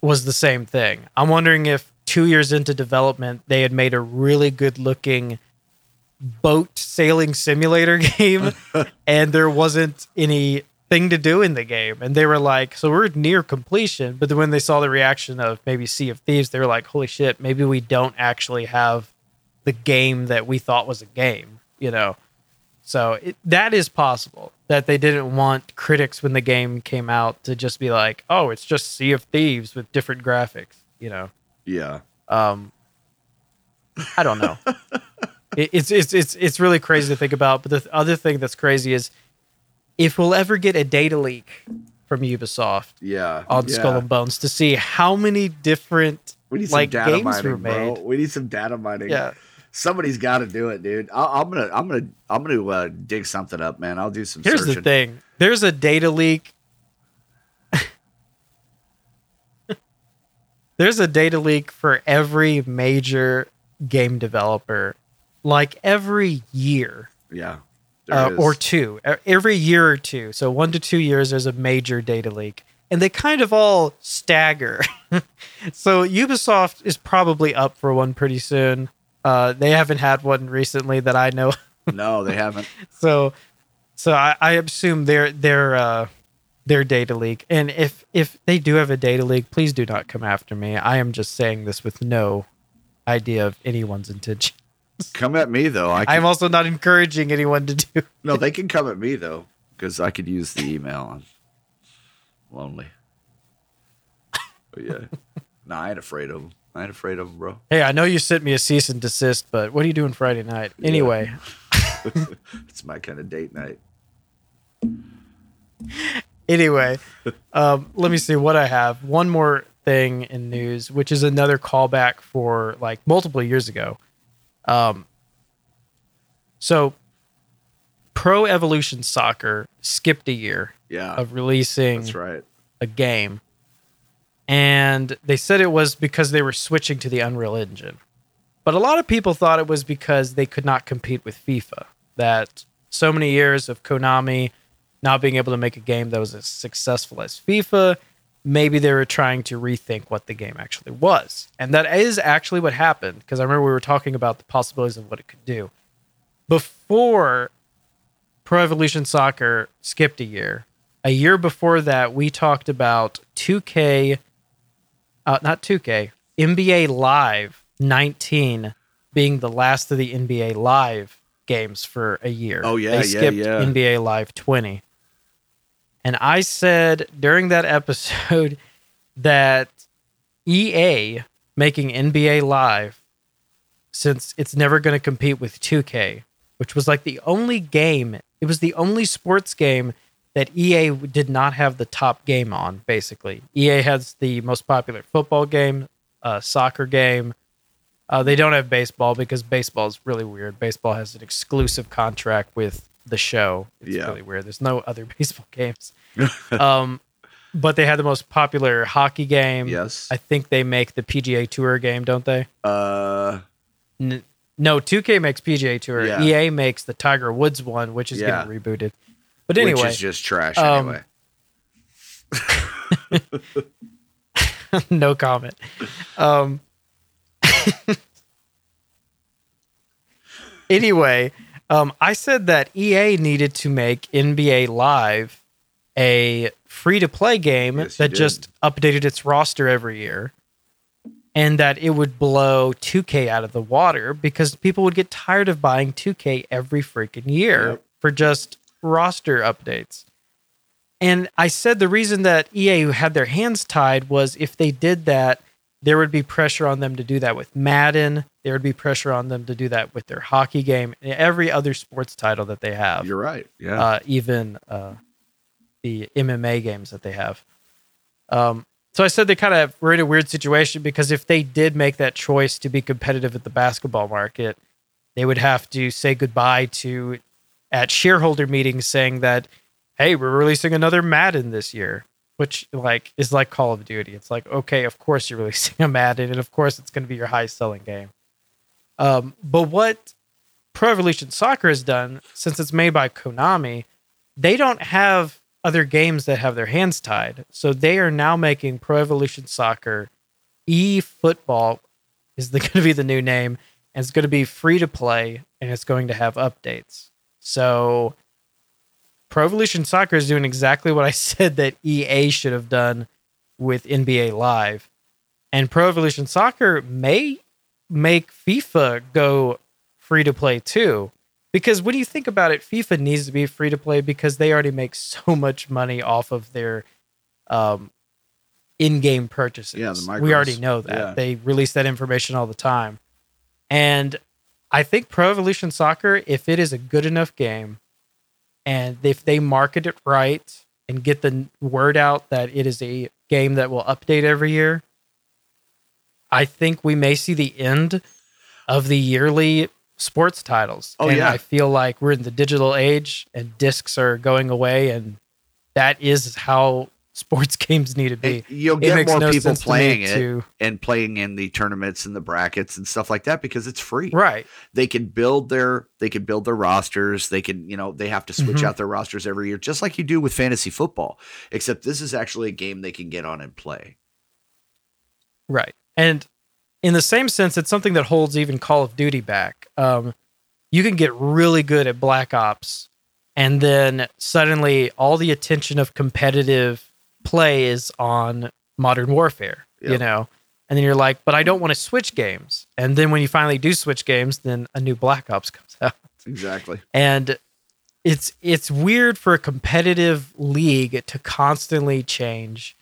was the same thing. I'm wondering if two years into development, they had made a really good looking boat sailing simulator game and there wasn't any thing to do in the game. And they were like, so we're near completion. But then when they saw the reaction of maybe Sea of Thieves, they were like, holy shit, maybe we don't actually have the game that we thought was a game, you know? So it, that is possible that they didn't want critics when the game came out to just be like, oh, it's just Sea of Thieves with different graphics, you know? Yeah. Um, I don't know. it, it's it's it's it's really crazy to think about. But the other thing that's crazy is if we'll ever get a data leak from Ubisoft Yeah. on yeah. Skull and Bones to see how many different We need some like data games mining, were made. bro. We need some data mining. Yeah. Somebody's got to do it, dude. I, I'm gonna, I'm gonna, I'm gonna uh, dig something up, man. I'll do some. Here's searching. the thing. There's a data leak. There's a data leak for every major game developer, like every year. Yeah. Uh, or two E- every year or two. So one to two years, there's a major data leak, and they kind of all stagger. so Ubisoft is probably up for one pretty soon. Uh, they haven't had one recently that I know. no, they haven't. so, so I, I assume their their uh, their data leak. And if if they do have a data leak, please do not come after me. I am just saying this with no idea of anyone's intention. Come at me though. I can, I'm also not encouraging anyone to do. no, they can come at me though, because I could use the email. I'm lonely. But yeah. no, I ain't afraid of them. I ain't afraid of them, bro. Hey, I know you sent me a cease and desist, but what are you doing Friday night? Anyway, It's my kind of date night. anyway, um, let me see what I have. One more thing in news, which is another callback for like multiple years ago. Um, so Pro Evolution Soccer skipped a year Yeah. of releasing That's right. a game. And they said it was because they were switching to the Unreal Engine. But a lot of people thought it was because they could not compete with FIFA. That so many years of Konami not being able to make a game that was as successful as FIFA, maybe they were trying to rethink what the game actually was. And that is actually what happened because I remember we were talking about the possibilities of what it could do. Before Pro Evolution Soccer skipped a year, a year before that, we talked about 2K, uh, not 2K, NBA Live 19 being the last of the NBA Live games for a year. Oh, yeah, they yeah, skipped yeah. NBA Live 20. And I said during that episode that EA making NBA Live, since it's never going to compete with 2K, which was like the only game, it was the only sports game that EA did not have the top game on, basically. EA has the most popular football game, uh, soccer game. Uh, they don't have baseball because baseball is really weird. Baseball has an exclusive contract with the show. It's Yeah. really weird. There's no other baseball games. um, but they had the most popular hockey game. Yes. I think they make the PGA Tour game, don't they? Uh, N- no, 2K makes PGA Tour. Yeah. EA makes the Tiger Woods one, which is Yeah. getting rebooted. But anyway, which is just trash um, anyway. no comment. Um, anyway, um, I said that EA needed to make NBA Live a free to play game Yes, that did. just updated its roster every year. And that it would blow 2K out of the water because people would get tired of buying 2K every freaking year Yep. for just roster updates. And I said the reason that EA had their hands tied was if they did that, there would be pressure on them to do that with Madden. There would be pressure on them to do that with their hockey game and every other sports title that they have, You're right. Yeah. uh, even uh, the MMA games that they have. Um, so I said they kind of were in a weird situation because if they did make that choice to be competitive at the basketball market, they would have to say goodbye to at shareholder meetings saying that, hey, we're releasing another Madden this year. which like is like Call of Duty. It's like okay, of course you're releasing a Madden, and of course it's going to be your highest selling game. Um, but what Pro Evolution Soccer has done, since it's made by Konami, they don't have other games that have their hands tied. So they are now making Pro Evolution Soccer E Football is going to be the new name, and it's going to be free to play, and it's going to have updates. So Pro Evolution Soccer is doing exactly what I said that EA should have done with NBA Live. And Pro Evolution Soccer may make FIFA go free to play too. Because when you think about it, FIFA needs to be free to play because they already make so much money off of their um, in-game purchases. Yeah, the we already know that Yeah. they release that information all the time, and I think Pro Evolution Soccer, if it is a good enough game, and if they market it right and get the word out that it is a game that will update every year, I think we may see the end of the yearly sports titles. Oh, and yeah. I feel like we're in the digital age and discs are going away and that is how sports games need to be. You'll It get more no people to playing it to- and playing in the tournaments and the brackets and stuff like that because it's free. Right. They can build their they can build their rosters. They can, you know, they have to switch Mhm. out their rosters every year, just like you do with fantasy football. Except this is actually a game they can get on and play. Right. And in the same sense, it's something that holds even Call of Duty back. Um, you can get really good at Black Ops, and then suddenly all the attention of competitive play is on Modern Warfare, you know? And then you're like, but I don't want to switch games. And then when you finally do switch games, then a new Black Ops comes out Exactly. and it's it's weird for a competitive league to constantly change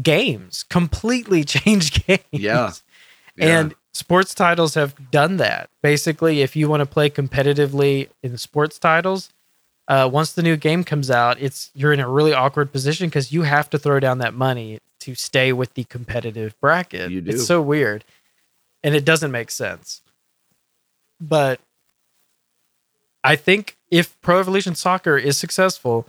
games completely change games Yeah. and sports titles have done that basically if you want to play competitively in sports titles uh, once the new game comes out it's you're in a really awkward position because you have to throw down that money to stay with the competitive bracket You do. it's so weird and it doesn't make sense but I think if Pro Evolution Soccer is successful,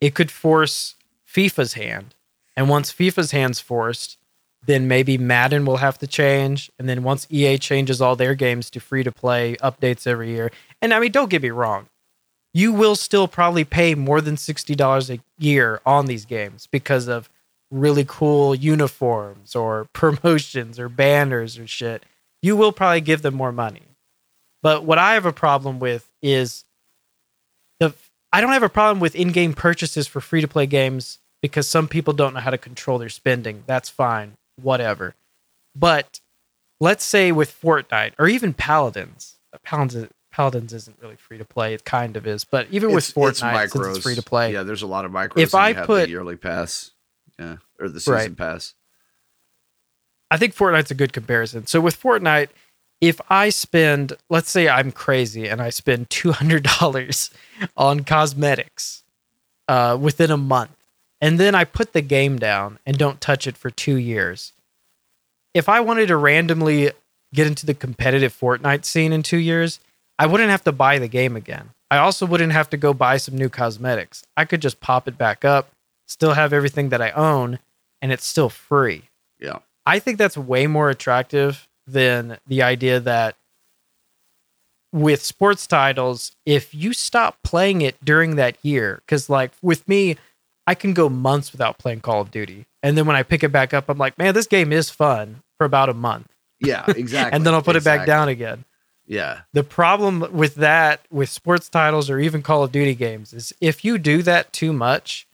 it could force FIFA's hand. And once FIFA's hand's forced, then maybe Madden will have to change. And then once EA changes all their games to free to play updates every year, and I mean, don't get me wrong, you will still probably pay more than $60 a year on these games because of really cool uniforms or promotions or banners or shit. You will probably give them more money. But what I have a problem with is the I don't have a problem with in-game purchases for free-to-play games because some people don't know how to control their spending. That's fine, whatever. But let's say with Fortnite or even Paladins, Paladins Paladins isn't really free to play. It kind of is, but even with Fortnite, since it's free to play, Yeah, there's a lot of micros. If I put- the yearly pass, yeah, or the season Right. pass. I think Fortnite's a good comparison. So with Fortnite, if I spend, let's say I'm crazy and I spend two hundred dollars on cosmetics uh, within a month, and then I put the game down and don't touch it for two years. If I wanted to randomly get into the competitive Fortnite scene in two years, I wouldn't have to buy the game again. I also wouldn't have to go buy some new cosmetics. I could just pop it back up, still have everything that I own, and it's still free. Yeah, I think that's way more attractive than the idea that with sports titles, if you stop playing it during that year, because like with me, I can go months without playing Call of Duty. And then when I pick it back up, I'm like, man, this game is fun for about a month. yeah, exactly. and then I'll put it back down again. Yeah, The problem with that, with sports titles or even Call of Duty games, is if you do that too much,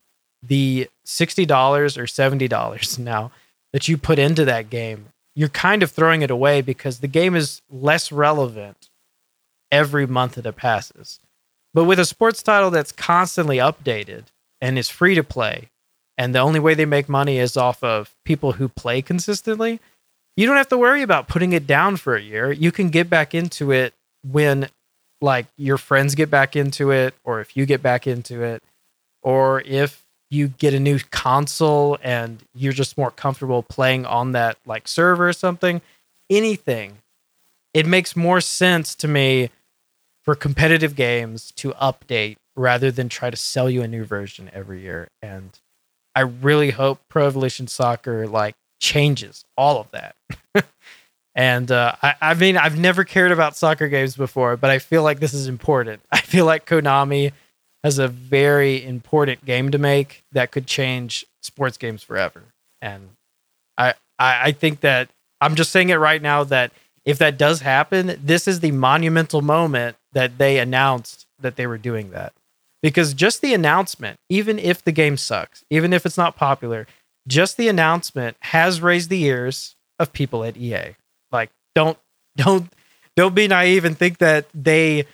the $60 or $70 now that you put into that game, you're kind of throwing it away because the game is less relevant every month that it passes. But with a sports title that's constantly updated and is free to play, and the only way they make money is off of people who play consistently, you don't have to worry about putting it down for a year. You can get back into it when like your friends get back into it or if you get back into it or if you get a new console and you're just more comfortable playing on that like server or something, anything. It makes more sense to me for competitive games to update rather than try to sell you a new version every year. And I really hope Pro Evolution Soccer like changes all of that. and uh, I, I mean, I've never cared about soccer games before, but I feel like this is important. I feel like Konami has a very important game to make that could change sports games forever. And I, I, I think that I'm just saying it right now that if that does happen, this is the monumental moment that they announced that they were doing that. Because just the announcement, even if the game sucks, even if it's not popular, just the announcement has raised the ears of people at EA. Like, don't don't don't be naive and think that they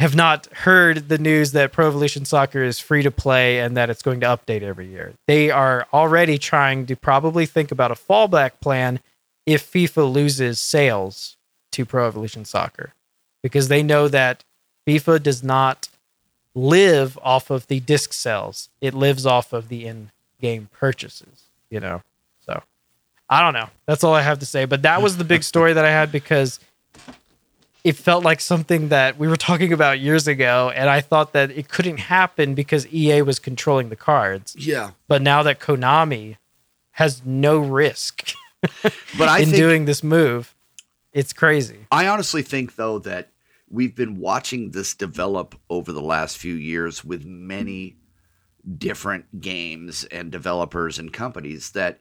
have not heard the news that Pro Evolution Soccer is free to play and that it's going to update every year. They are already trying to probably think about a fallback plan if FIFA loses sales to Pro Evolution Soccer because they know that FIFA does not live off of the disc sales. It lives off of the in-game purchases, you know. So, I don't know. That's all I have to say, but that was the big story that I had because it felt like something that we were talking about years ago and I thought that it couldn't happen because EA was controlling the cards. Yeah. But now that Konami has no risk But I in think doing this move, it's crazy. I honestly think though that we've been watching this develop over the last few years with many different games and developers and companies that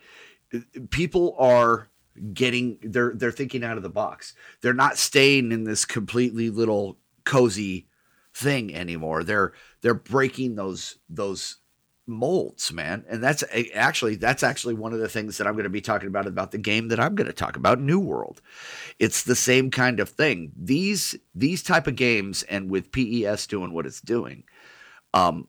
uh, people are getting they're they're thinking out of the box. They're not staying in this completely little cozy thing anymore. They're they're breaking those those molds, man. And that's actually that's actually one of the things that I'm going to be talking about about the game that I'm going to talk about, New World. It's the same kind of thing. These these type of games and with PES doing what it's doing, um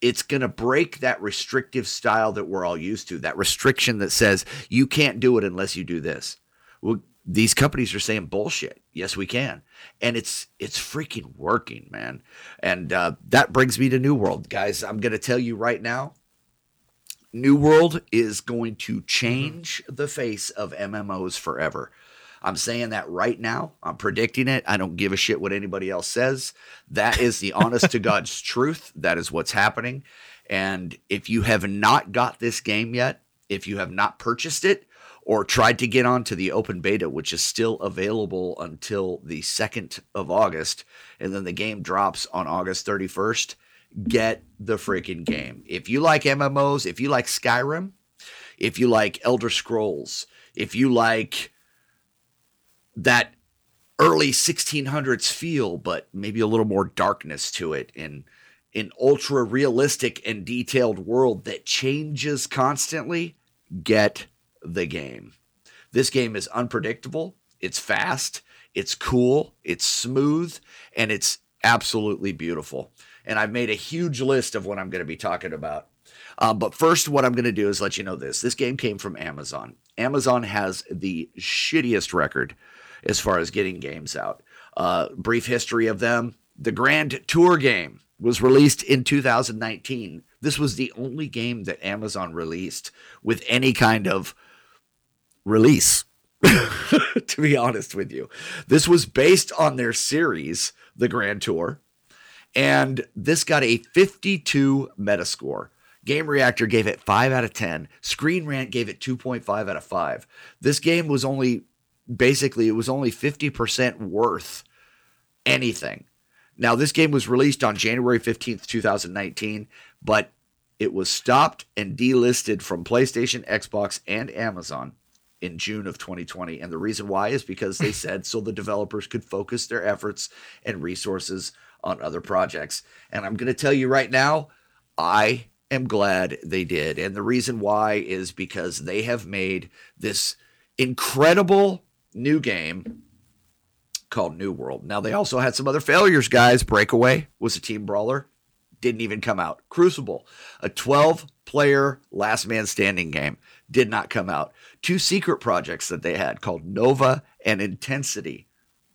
it's going to break that restrictive style that we're all used to, that restriction that says you can't do it unless you do this. Well, these companies are saying bullshit. Yes, we can, and it's it's freaking working, man. And uh, that brings me to New World, guys. I'm going to tell you right now, New World is going to change the face of MMOs forever. I'm saying that right now. I'm predicting it. I don't give a shit what anybody else says. That is the honest to God's truth. That is what's happening. And if you have not got this game yet, if you have not purchased it or tried to get onto the open beta, which is still available until the 2nd of August, and then the game drops on August 31st, get the freaking game. If you like MMOs, if you like Skyrim, if you like Elder Scrolls, if you like that early 1600s feel, but maybe a little more darkness to it in an ultra realistic and detailed world that changes constantly, get the game. This game is unpredictable, it's fast, it's cool, it's smooth, and it's absolutely beautiful. And I've made a huge list of what I'm going to be talking about. Um, but first, what I'm going to do is let you know this. This game came from Amazon. Amazon has the shittiest record as far as getting games out. Uh, brief history of them the Grand Tour game was released in 2019. This was the only game that Amazon released with any kind of release, to be honest with you. This was based on their series, The Grand Tour, and this got a 52 Metascore. Gamereactor gave it 5 out of 10. Screen Rant gave it 2.5 out of 5. This game was only basically it was only 50% worth anything. Now this game was released on January 15th, 2019, but it was stopped and delisted from PlayStation, Xbox, and Amazon in June of 2020. And the reason why is because they said so the developers could focus their efforts and resources on other projects. And I'm going to tell you right now, I am glad they did. And the reason why is because they have made this incredible new game called New World. Now they also had some other failures, guys. Breakaway was a team brawler, didn't even come out. Crucible, a 12 player last man standing game, did not come out. Two secret projects that they had called Nova and Intensity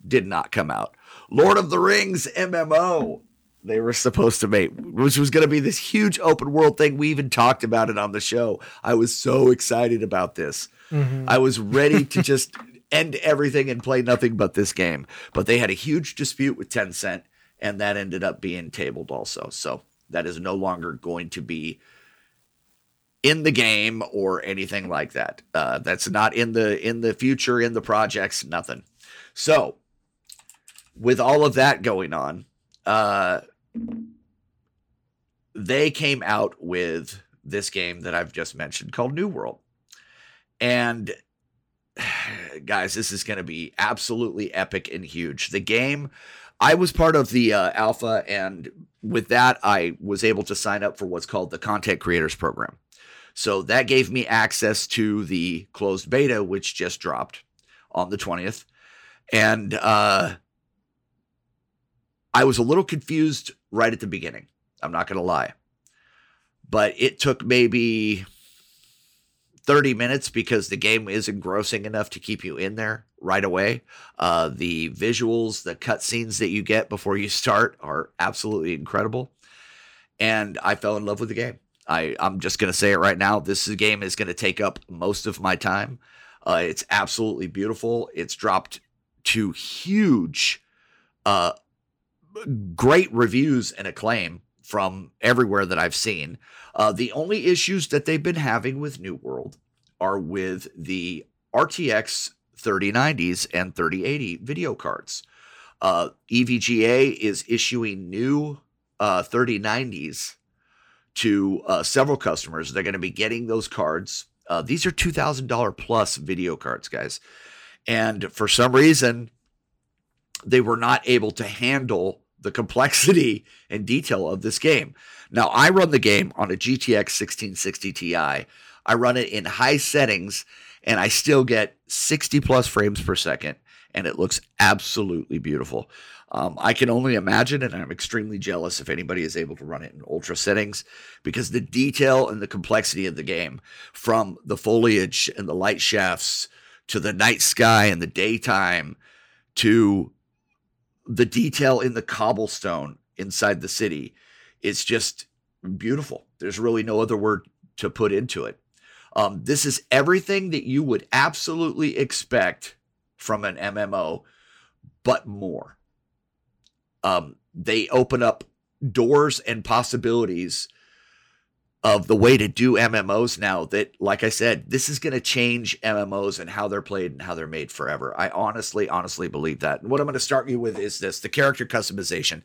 did not come out. Lord of the Rings MMO they were supposed to make, which was going to be this huge open world thing. We even talked about it on the show. I was so excited about this. Mm-hmm. I was ready to just end everything and play nothing but this game. But they had a huge dispute with Tencent, and that ended up being tabled also. So that is no longer going to be in the game or anything like that. Uh, that's not in the in the future in the projects. Nothing. So, with all of that going on, uh, they came out with this game that I've just mentioned called New World, and guys, this is going to be absolutely epic and huge. The game, I was part of the uh, alpha, and with that, I was able to sign up for what's called the Content Creators Program. So that gave me access to the closed beta, which just dropped on the 20th. And uh, I was a little confused right at the beginning. I'm not going to lie. But it took maybe 30 minutes because the game is engrossing enough to keep you in there right away. Uh, the visuals, the cutscenes that you get before you start are absolutely incredible. And I fell in love with the game. I, I'm just going to say it right now. This game is going to take up most of my time. Uh, it's absolutely beautiful. It's dropped to huge, uh, great reviews and acclaim from everywhere that I've seen. Uh, the only issues that they've been having with New World are with the RTX 3090s and 3080 video cards. Uh, EVGA is issuing new uh, 3090s to uh, several customers. They're going to be getting those cards. Uh, these are $2,000 plus video cards, guys. And for some reason, they were not able to handle the complexity and detail of this game. Now, I run the game on a GTX 1660 Ti. I run it in high settings and I still get 60 plus frames per second and it looks absolutely beautiful. Um, I can only imagine, and I'm extremely jealous if anybody is able to run it in ultra settings because the detail and the complexity of the game, from the foliage and the light shafts to the night sky and the daytime to the detail in the cobblestone inside the city, it's just beautiful. There's really no other word to put into it. Um, this is everything that you would absolutely expect from an MMO, but more. Um, they open up doors and possibilities of the way to do MMOs now that, like I said, this is going to change MMOs and how they're played and how they're made forever. I honestly, honestly believe that. And what I'm going to start you with is this the character customization.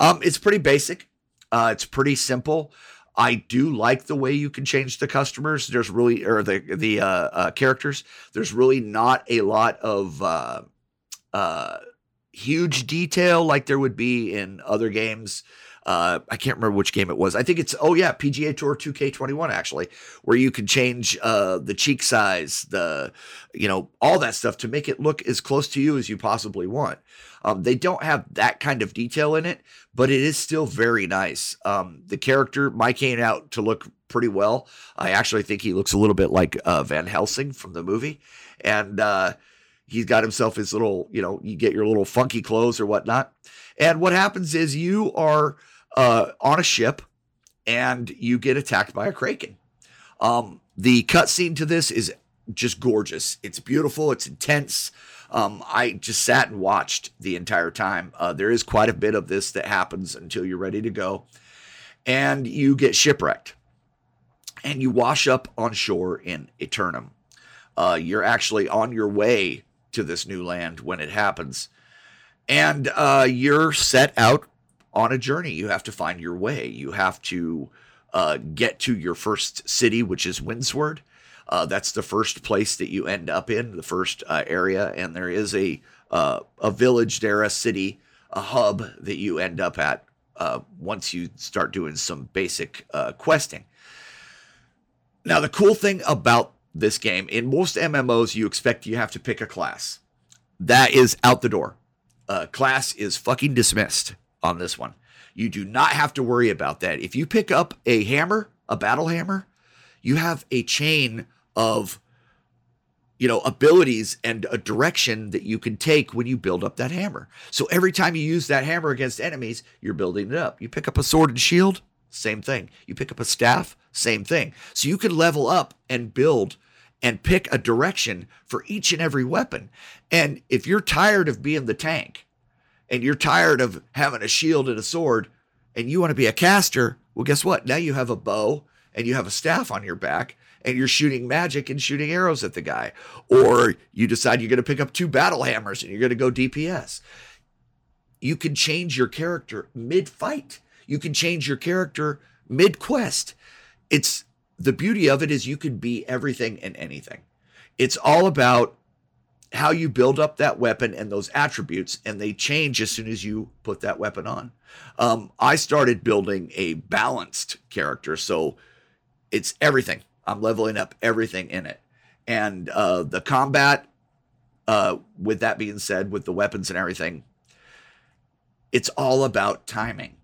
Um, it's pretty basic, uh, it's pretty simple. I do like the way you can change the customers. There's really, or the the uh, uh, characters. There's really not a lot of uh, uh, huge detail like there would be in other games. Uh, I can't remember which game it was. I think it's oh yeah, PGA Tour 2K21 actually, where you can change uh, the cheek size, the you know all that stuff to make it look as close to you as you possibly want. Um, they don't have that kind of detail in it, but it is still very nice. Um, the character Mike came out to look pretty well. I actually think he looks a little bit like uh, Van Helsing from the movie, and uh, he's got himself his little, you know, you get your little funky clothes or whatnot. And what happens is you are uh, on a ship and you get attacked by a kraken. Um, the cutscene to this is just gorgeous. It's beautiful. It's intense. Um, I just sat and watched the entire time. Uh, there is quite a bit of this that happens until you're ready to go, and you get shipwrecked, and you wash up on shore in Aeternum. Uh, you're actually on your way to this new land when it happens, and uh, you're set out on a journey. You have to find your way. You have to uh, get to your first city, which is Windsward. Uh, that's the first place that you end up in, the first uh, area, and there is a uh, a village there, a city, a hub that you end up at uh, once you start doing some basic questing. Now, the cool thing about this game, in most MMOs, you expect you have to pick a class. That is out the door. Uh, class is fucking dismissed on this one. You do not have to worry about that. If you pick up a hammer, a battle hammer, you have a chain of you know abilities and a direction that you can take when you build up that hammer. So every time you use that hammer against enemies, you're building it up. You pick up a sword and shield, same thing. You pick up a staff, same thing. So you can level up and build and pick a direction for each and every weapon. And if you're tired of being the tank and you're tired of having a shield and a sword and you want to be a caster, well guess what? Now you have a bow and you have a staff on your back and you're shooting magic and shooting arrows at the guy. Or you decide you're going to pick up two battle hammers and you're going to go DPS. You can change your character mid fight. You can change your character mid quest. It's the beauty of it is you can be everything and anything. It's all about how you build up that weapon and those attributes, and they change as soon as you put that weapon on. Um, I started building a balanced character, so it's everything. I'm leveling up everything in it, and uh, the combat. Uh, with that being said, with the weapons and everything, it's all about timing.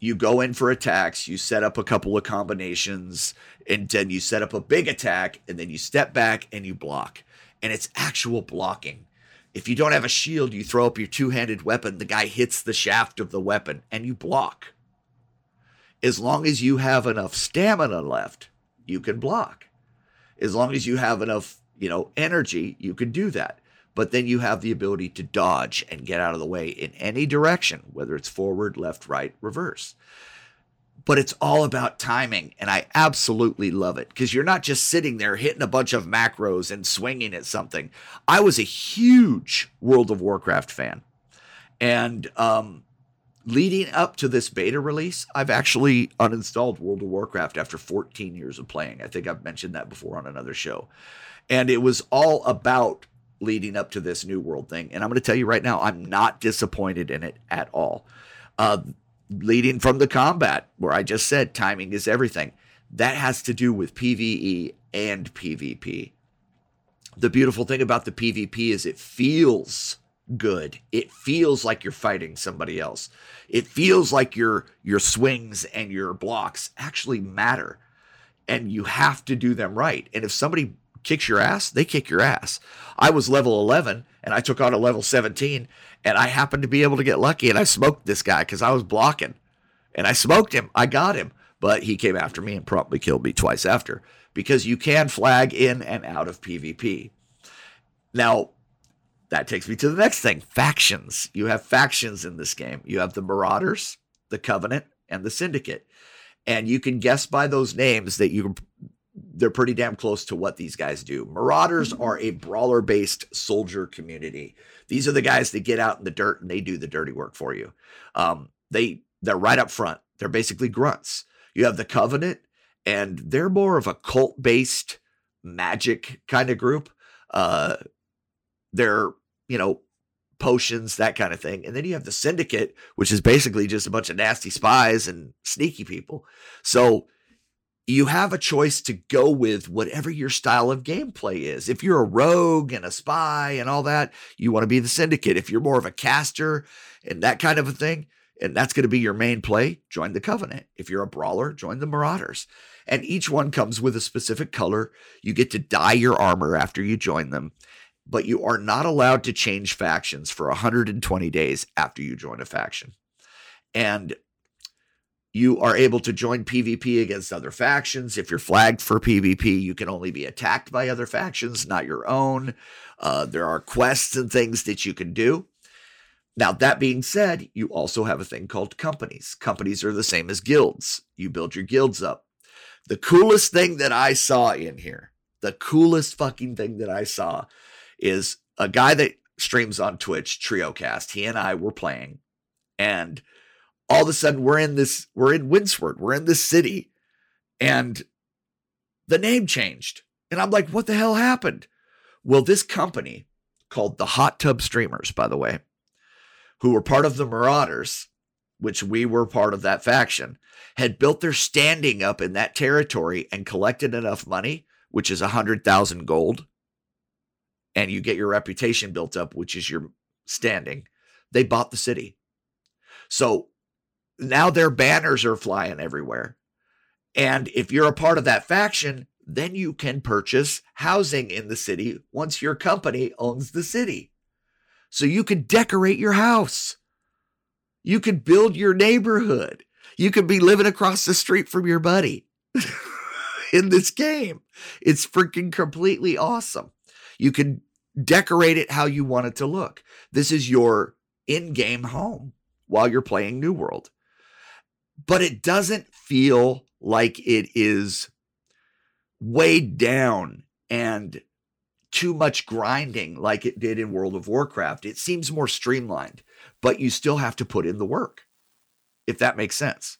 You go in for attacks, you set up a couple of combinations, and then you set up a big attack, and then you step back and you block. And it's actual blocking. If you don't have a shield, you throw up your two handed weapon, the guy hits the shaft of the weapon, and you block. As long as you have enough stamina left, you can block. As long as you have enough, you know, energy, you can do that. But then you have the ability to dodge and get out of the way in any direction, whether it's forward, left, right, reverse. But it's all about timing, and I absolutely love it because you're not just sitting there hitting a bunch of macros and swinging at something. I was a huge World of Warcraft fan, and um, leading up to this beta release, I've actually uninstalled World of Warcraft after 14 years of playing. I think I've mentioned that before on another show. And it was all about leading up to this new world thing. And I'm going to tell you right now, I'm not disappointed in it at all. Uh, leading from the combat, where I just said timing is everything, that has to do with PvE and PvP. The beautiful thing about the PvP is it feels good. It feels like you're fighting somebody else. It feels like your your swings and your blocks actually matter. And you have to do them right. And if somebody kicks your ass, they kick your ass. I was level 11 and I took on a level 17 and I happened to be able to get lucky and I smoked this guy cuz I was blocking. And I smoked him. I got him, but he came after me and promptly killed me twice after because you can flag in and out of PvP. Now, that takes me to the next thing factions. You have factions in this game. You have the Marauders, the Covenant, and the Syndicate. And you can guess by those names that you they're pretty damn close to what these guys do. Marauders are a brawler based soldier community. These are the guys that get out in the dirt and they do the dirty work for you. Um, they they're right up front. They're basically grunts. You have the Covenant, and they're more of a cult based magic kind of group. Uh, they're you know potions that kind of thing and then you have the syndicate which is basically just a bunch of nasty spies and sneaky people so you have a choice to go with whatever your style of gameplay is. If you're a rogue and a spy and all that, you want to be the syndicate. If you're more of a caster and that kind of a thing, and that's going to be your main play, join the Covenant. If you're a brawler, join the Marauders. And each one comes with a specific color. You get to dye your armor after you join them, but you are not allowed to change factions for 120 days after you join a faction. And you are able to join PvP against other factions. If you're flagged for PvP, you can only be attacked by other factions, not your own. Uh, there are quests and things that you can do. Now, that being said, you also have a thing called companies. Companies are the same as guilds. You build your guilds up. The coolest thing that I saw in here, the coolest fucking thing that I saw is a guy that streams on Twitch, TrioCast. He and I were playing, and all of a sudden we're in this, we're in Windsward, we're in this city, and the name changed. And I'm like, what the hell happened? Well, this company called the Hot Tub Streamers, by the way, who were part of the Marauders, which we were part of that faction, had built their standing up in that territory and collected enough money, which is a hundred thousand gold, and you get your reputation built up, which is your standing. They bought the city. So now their banners are flying everywhere. And if you're a part of that faction, then you can purchase housing in the city once your company owns the city. So you can decorate your house. You can build your neighborhood. You could be living across the street from your buddy in this game. It's freaking completely awesome. You can decorate it how you want it to look. This is your in game home while you're playing New World but it doesn't feel like it is weighed down and too much grinding like it did in World of Warcraft. It seems more streamlined, but you still have to put in the work, if that makes sense.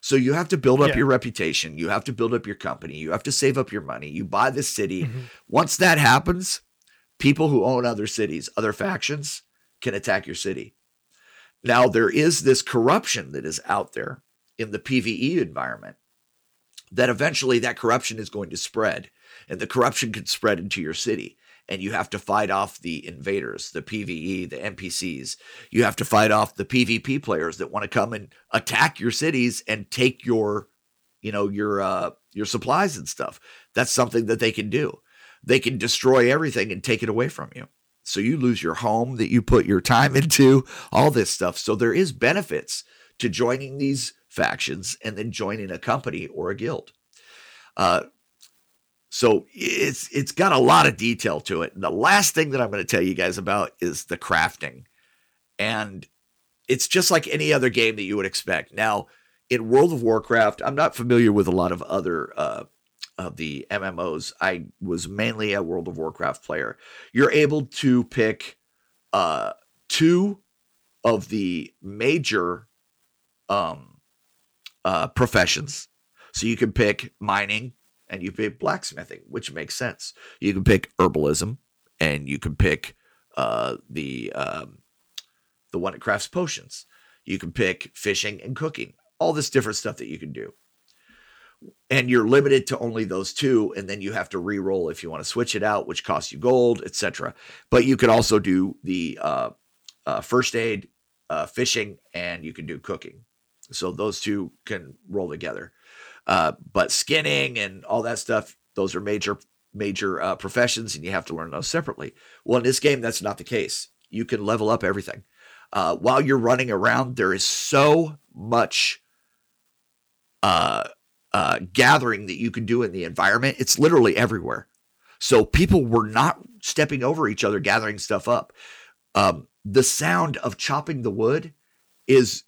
So you have to build up Yeah. your reputation. You have to build up your company. You have to save up your money. You buy the city. Mhm. Once that happens, people who own other cities, other factions, can attack your city. Now, there is this corruption that is out there in the PvE environment that eventually that corruption is going to spread, and the corruption can spread into your city. And you have to fight off the invaders, the PvE, the NPCs. You have to fight off the PvP players that want to come and attack your cities and take your, you know, your uh your supplies and stuff. That's something that they can do. They can destroy everything and take it away from you. So you lose your home that you put your time into, all this stuff. So there is benefits to joining these factions and then joining a company or a guild. Uh, so it's it's got a lot of detail to it. And the last thing that I'm going to tell you guys about is the crafting. And it's just like any other game that you would expect. Now, in World of Warcraft, I'm not familiar with a lot of other uh, of the MMOs. I was mainly a World of Warcraft player. You're able to pick uh, two of the major um, uh, professions. So you can pick mining and you pick blacksmithing, which makes sense. You can pick herbalism and you can pick uh, the um, the one that crafts potions. You can pick fishing and cooking. All this different stuff that you can do. And you're limited to only those two, and then you have to re-roll if you want to switch it out, which costs you gold, etc. But you could also do the uh, uh, first aid, uh, fishing, and you can do cooking. So those two can roll together. Uh, but skinning and all that stuff, those are major major uh, professions, and you have to learn those separately. Well, in this game, that's not the case. You can level up everything. Uh, while you're running around, there is so much uh, uh, gathering that you can do in the environment. It's literally everywhere. So people were not stepping over each other, gathering stuff up. Um, the sound of chopping the wood is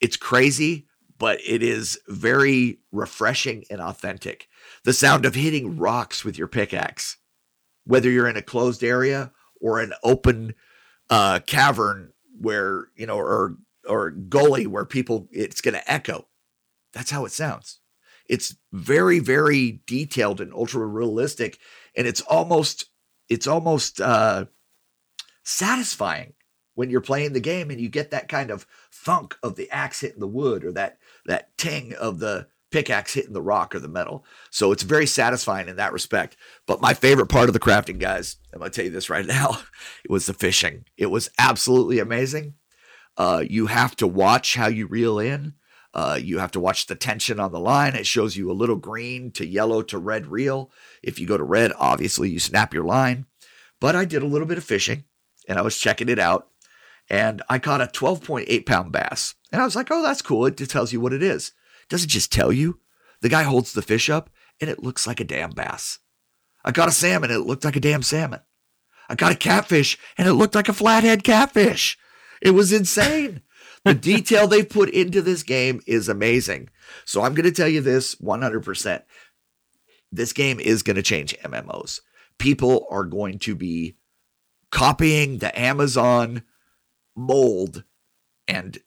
it's crazy, but it is very refreshing and authentic. The sound of hitting rocks with your pickaxe, whether you're in a closed area or an open uh, cavern where you know, or or gully where people, it's going to echo. That's how it sounds. It's very, very detailed and ultra realistic, and it's almost, it's almost uh, satisfying when you're playing the game and you get that kind of thunk of the axe hitting the wood or that that ting of the pickaxe hitting the rock or the metal. So it's very satisfying in that respect. But my favorite part of the crafting, guys, I'm gonna tell you this right now, it was the fishing. It was absolutely amazing. Uh, you have to watch how you reel in. Uh, you have to watch the tension on the line. It shows you a little green to yellow to red reel. If you go to red, obviously you snap your line. But I did a little bit of fishing and I was checking it out and I caught a 12.8 pound bass. And I was like, oh, that's cool. It just tells you what it is. Does it just tell you? The guy holds the fish up and it looks like a damn bass. I got a salmon and it looked like a damn salmon. I got a catfish and it looked like a flathead catfish. It was insane. The detail they put into this game is amazing. So I'm going to tell you this 100%. This game is going to change MMOs. People are going to be copying the Amazon mold and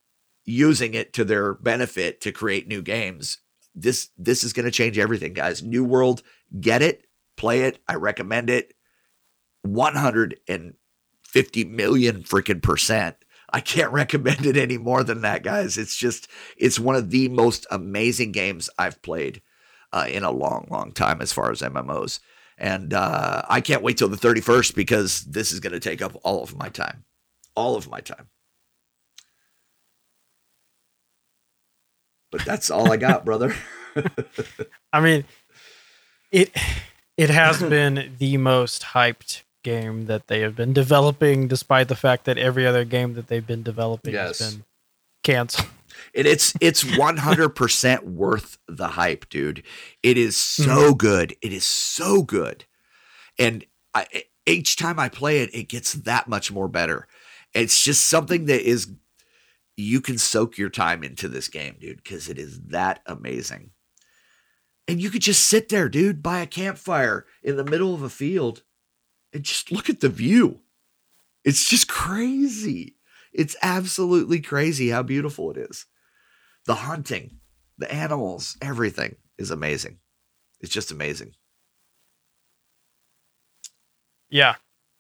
using it to their benefit to create new games. This this is going to change everything, guys. New World, get it, play it. I recommend it. 150 million freaking percent. I can't recommend it any more than that, guys. It's just it's one of the most amazing games I've played uh, in a long, long time as far as MMOs. And uh, I can't wait till the 31st because this is going to take up all of my time. All of my time. But that's all I got, brother. I mean, it it has been the most hyped game that they have been developing, despite the fact that every other game that they've been developing Yes. has been canceled. And it's it's 100% worth the hype, dude. It is so mm-hmm. good. It is so good. And I each time I play it, it gets that much more better. It's just something that is you can soak your time into this game, dude, because it is that amazing. And you could just sit there, dude, by a campfire in the middle of a field and just look at the view. It's just crazy. It's absolutely crazy how beautiful it is. The hunting, the animals, everything is amazing. It's just amazing. Yeah.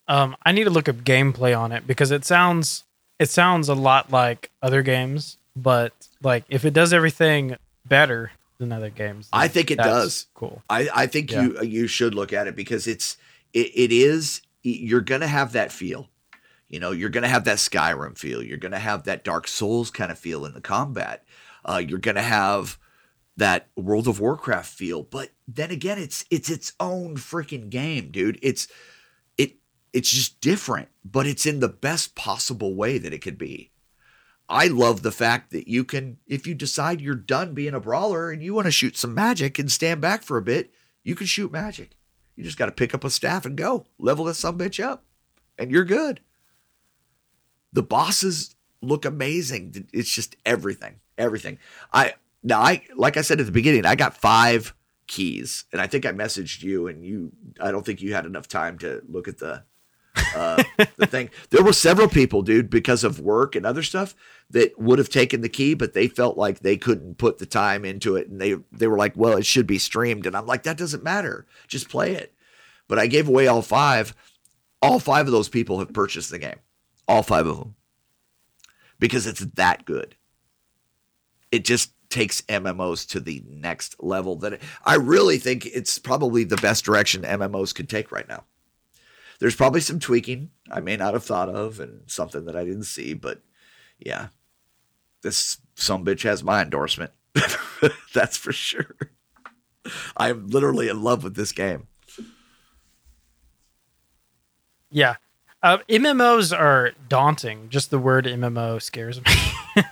Um, I need to look up gameplay on it because it sounds it sounds a lot like other games, but like if it does everything better than other games, I think it does. Cool. I, I think Yeah. you you should look at it because it's it, it is you're gonna have that feel. You know, you're gonna have that Skyrim feel. You're gonna have that Dark Souls kind of feel in the combat. Uh, you're gonna have that World of Warcraft feel. But then again, it's it's its own freaking game, dude. It's it it's just different, but it's in the best possible way that it could be. I love the fact that you can, if you decide you're done being a brawler and you want to shoot some magic and stand back for a bit, you can shoot magic. You just got to pick up a staff and go level this some bitch up, and you're good. The bosses look amazing. It's just everything, everything. I now I like I said at the beginning, I got five keys, and I think I messaged you, and you. I don't think you had enough time to look at the uh, the thing. There were several people, dude, because of work and other stuff, that would have taken the key, but they felt like they couldn't put the time into it, and they they were like, "Well, it should be streamed," and I'm like, "That doesn't matter. Just play it." But I gave away all five. All five of those people have purchased the game. All five of them, because it's that good. It just takes MMOs to the next level. That I really think it's probably the best direction MMOs could take right now there's probably some tweaking I may not have thought of and something that I didn't see, but yeah, this some bitch has my endorsement. That's for sure. I'm literally in love with this game. Yeah. Uh, MMOs are daunting. Just the word MMO scares me.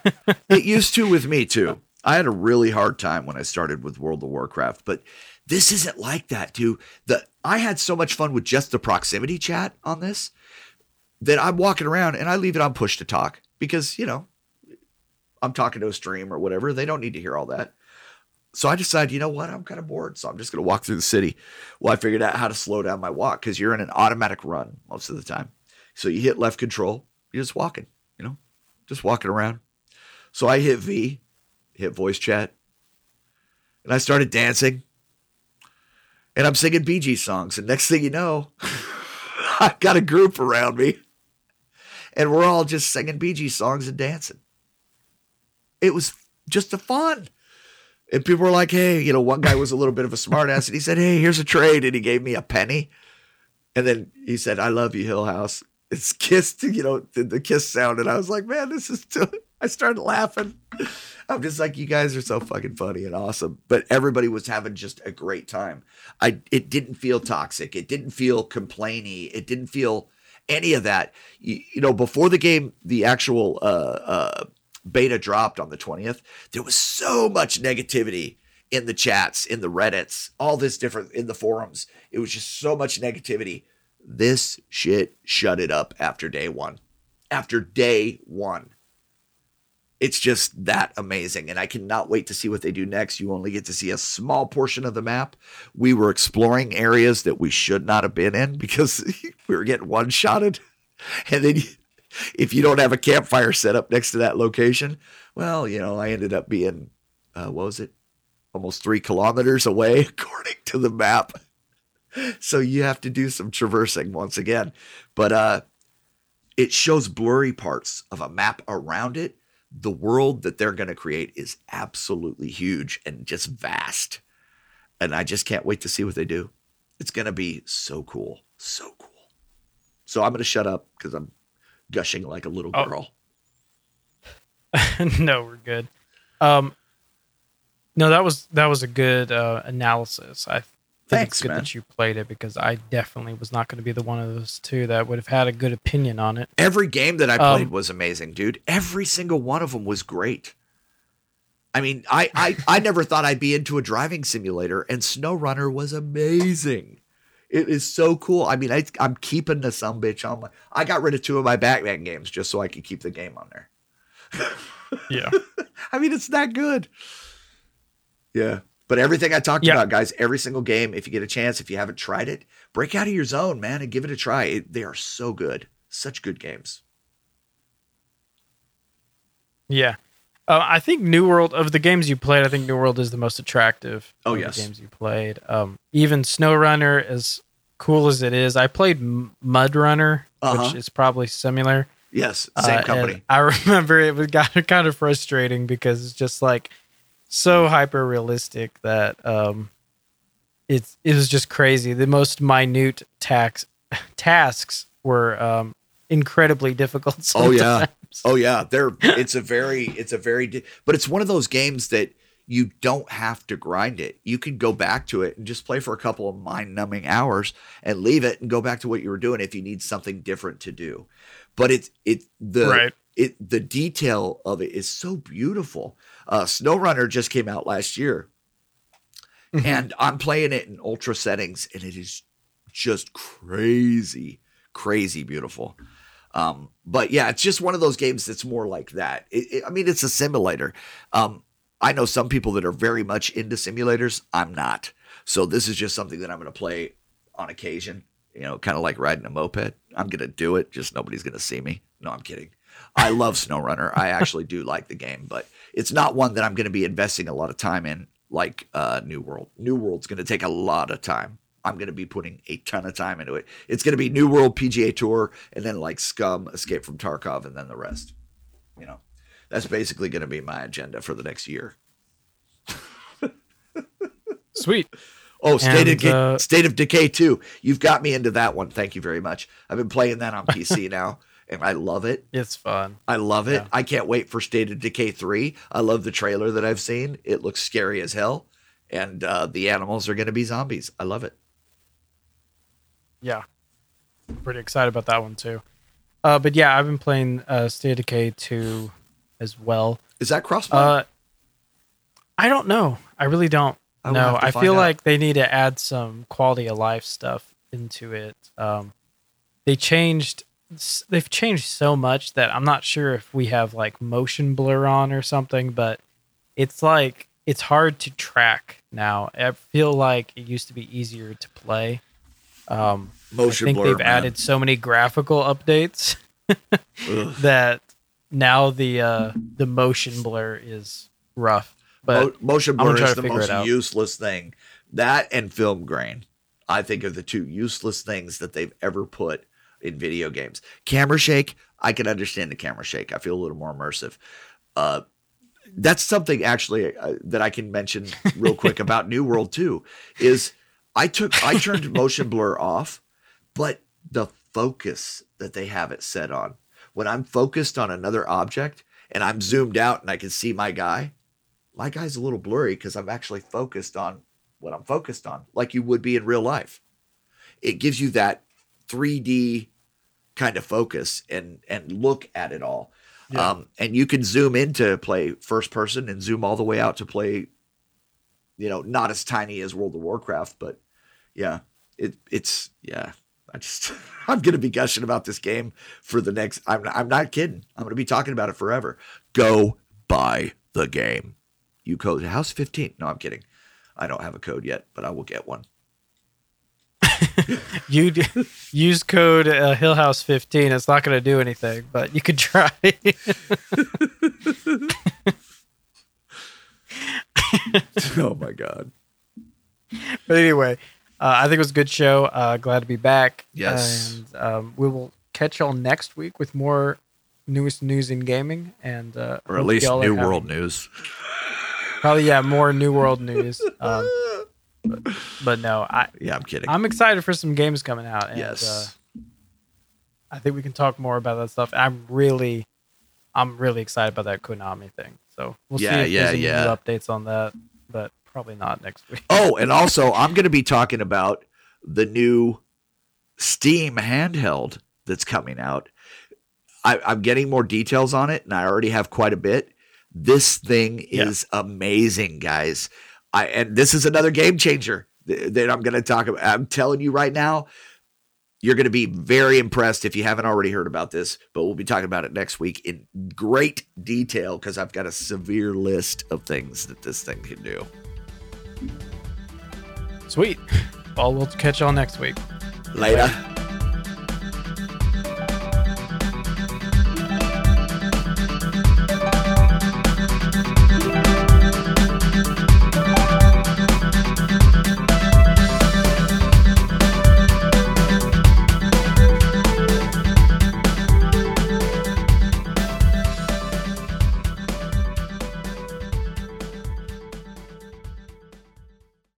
It used to with me too. I had a really hard time when I started with World of Warcraft, but this isn't like that, dude. The I had so much fun with just the proximity chat on this that I'm walking around and I leave it on push to talk because, you know, I'm talking to a stream or whatever. They don't need to hear all that. So I decided, you know what? I'm kind of bored. So I'm just going to walk through the city. Well, I figured out how to slow down my walk because you're in an automatic run most of the time. So you hit left control, you're just walking, you know, just walking around. So I hit V, hit voice chat, and I started dancing. And I'm singing Bee Gees songs. And next thing you know, I've got a group around me. And we're all just singing Bee Gees songs and dancing. It was just a fun. And people were like, hey, you know, one guy was a little bit of a smartass and he said, hey, here's a trade. And he gave me a penny. And then he said, I love you, Hill House. It's kissed, you know, the, the kiss sound. And I was like, man, this is too. I started laughing. I'm just like, you guys are so fucking funny and awesome. But everybody was having just a great time. I it didn't feel toxic. It didn't feel complainy. It didn't feel any of that. You, you know, before the game, the actual uh, uh, beta dropped on the 20th, there was so much negativity in the chats, in the Reddits, all this different in the forums. It was just so much negativity. This shit shut it up after day one. After day one it's just that amazing and i cannot wait to see what they do next you only get to see a small portion of the map we were exploring areas that we should not have been in because we were getting one shotted and then if you don't have a campfire set up next to that location well you know i ended up being uh, what was it almost three kilometers away according to the map so you have to do some traversing once again but uh it shows blurry parts of a map around it the world that they're going to create is absolutely huge and just vast. And I just can't wait to see what they do. It's going to be so cool. So cool. So I'm going to shut up because I'm gushing like a little Oh. girl. no, we're good. Um, no, that was that was a good uh, analysis. I think Thanks, it's good man. that you played it because I definitely was not going to be the one of those two that would have had a good opinion on it. Every game that I played Um, was amazing, dude. Every single one of them was great. I mean, I, I, I never thought I'd be into a driving simulator, and SnowRunner was amazing. It is so cool. I mean, I, I'm keeping the some bitch on my. I got rid of two of my Batman games just so I could keep the game on there. Yeah. I mean, it's that good. Yeah. But everything I talked Yeah. about, guys, every single game, if you get a chance, if you haven't tried it, break out of your zone, man, and give it a try. It, they are so good. Such good games. Yeah. Uh, I think New World of the games you played, I think New World is the most attractive. Oh, of yes. the games you played. Um, even SnowRunner, as cool as it is, I played Mud Runner, Uh-huh. which is probably similar. Yes. Uh, Same and company. I remember it was got kind of frustrating because it's just like so hyper realistic that um, it's it was just crazy. The most minute tax tasks were um, incredibly difficult. Oh, yeah. Oh yeah, they're it's a very it's a very di- but it's one of those games that you don't have to grind it. You can go back to it and just play for a couple of mind-numbing hours and leave it and go back to what you were doing if you need something different to do. But it's it the Right. it the detail of it is so beautiful. Uh SnowRunner just came out last year. and I'm playing it in ultra settings and it is just crazy crazy beautiful. Um, but yeah, it's just one of those games that's more like that. It, it- I mean, it's a simulator. Um, I know some people that are very much into simulators. I'm not. So this is just something that I'm going to play on occasion. You know, kind of like riding a moped. I'm going to do it. Just nobody's going to see me. No, I'm kidding. I love SnowRunner. I actually do like the game, but it's not one that I'm going to be investing a lot of time in, like uh, New World. New World's going to take a lot of time. I'm going to be putting a ton of time into it. It's going to be New World PGA Tour and then like Scum, Escape from Tarkov, and then the rest. You know, that's basically going to be my agenda for the next year. Sweet. Oh, State, And, of, Decay, uh, State of Decay 2. You've got me into that one. Thank you very much. I've been playing that on PC now, and I love it. It's fun. I love it. Yeah. I can't wait for State of Decay 3. I love the trailer that I've seen. It looks scary as hell. And uh, the animals are going to be zombies. I love it. Yeah. Pretty excited about that one too. Uh, but yeah, I've been playing uh, State of Decay 2 as well. Is that crossplay? Uh, I don't know. I really don't I know. I feel out. like they need to add some quality of life stuff into it. Um, they changed. They've changed so much that I'm not sure if we have like motion blur on or something, but it's like it's hard to track now. I feel like it used to be easier to play. Um, Motion I think blur, they've man. added so many graphical updates that now the uh, the motion blur is rough. But Mo- motion blur is the most useless thing. That and film grain, I think, are the two useless things that they've ever put in video games. Camera shake, I can understand the camera shake. I feel a little more immersive. Uh, that's something actually uh, that I can mention real quick about New World too. Is I took I turned motion blur off, but the focus that they have it set on when I'm focused on another object and I'm zoomed out and I can see my guy, my guy's a little blurry because I'm actually focused on what I'm focused on, like you would be in real life. It gives you that 3D kind of focus and and look at it all. Yeah. Um, and you can zoom in to play first person and zoom all the way out to play, you know, not as tiny as World of Warcraft, but yeah, it it's yeah. I just I'm gonna be gushing about this game for the next. I'm I'm not kidding. I'm gonna be talking about it forever. Go buy the game. You code House 15. No, I'm kidding. I don't have a code yet, but I will get one. you d- use code uh, Hillhouse15. It's not going to do anything, but you could try. oh my god. but anyway, uh, I think it was a good show. Uh, glad to be back. Yes. And um, we will catch y'all next week with more newest news in gaming, and uh, Or at least New having- World News. Probably yeah, more New World news. Um, but, but no, I Yeah, I'm kidding. I'm excited for some games coming out. And, yes. uh, I think we can talk more about that stuff. I'm really, I'm really excited about that Konami thing. So we'll Yeah, see if yeah, there's any yeah. new updates on that, but probably not next week. Oh, and also I'm going to be talking about the new Steam handheld that's coming out. I, I'm getting more details on it, and I already have quite a bit. This thing Yeah. is amazing, guys. I and this is another game changer th- that I'm going to talk about. I'm telling you right now, You're going to be very impressed if you haven't already heard about this, but we'll be talking about it next week in great detail because I've got a severe list of things that this thing can do. Sweet. Well, we'll catch y'all next week. Later.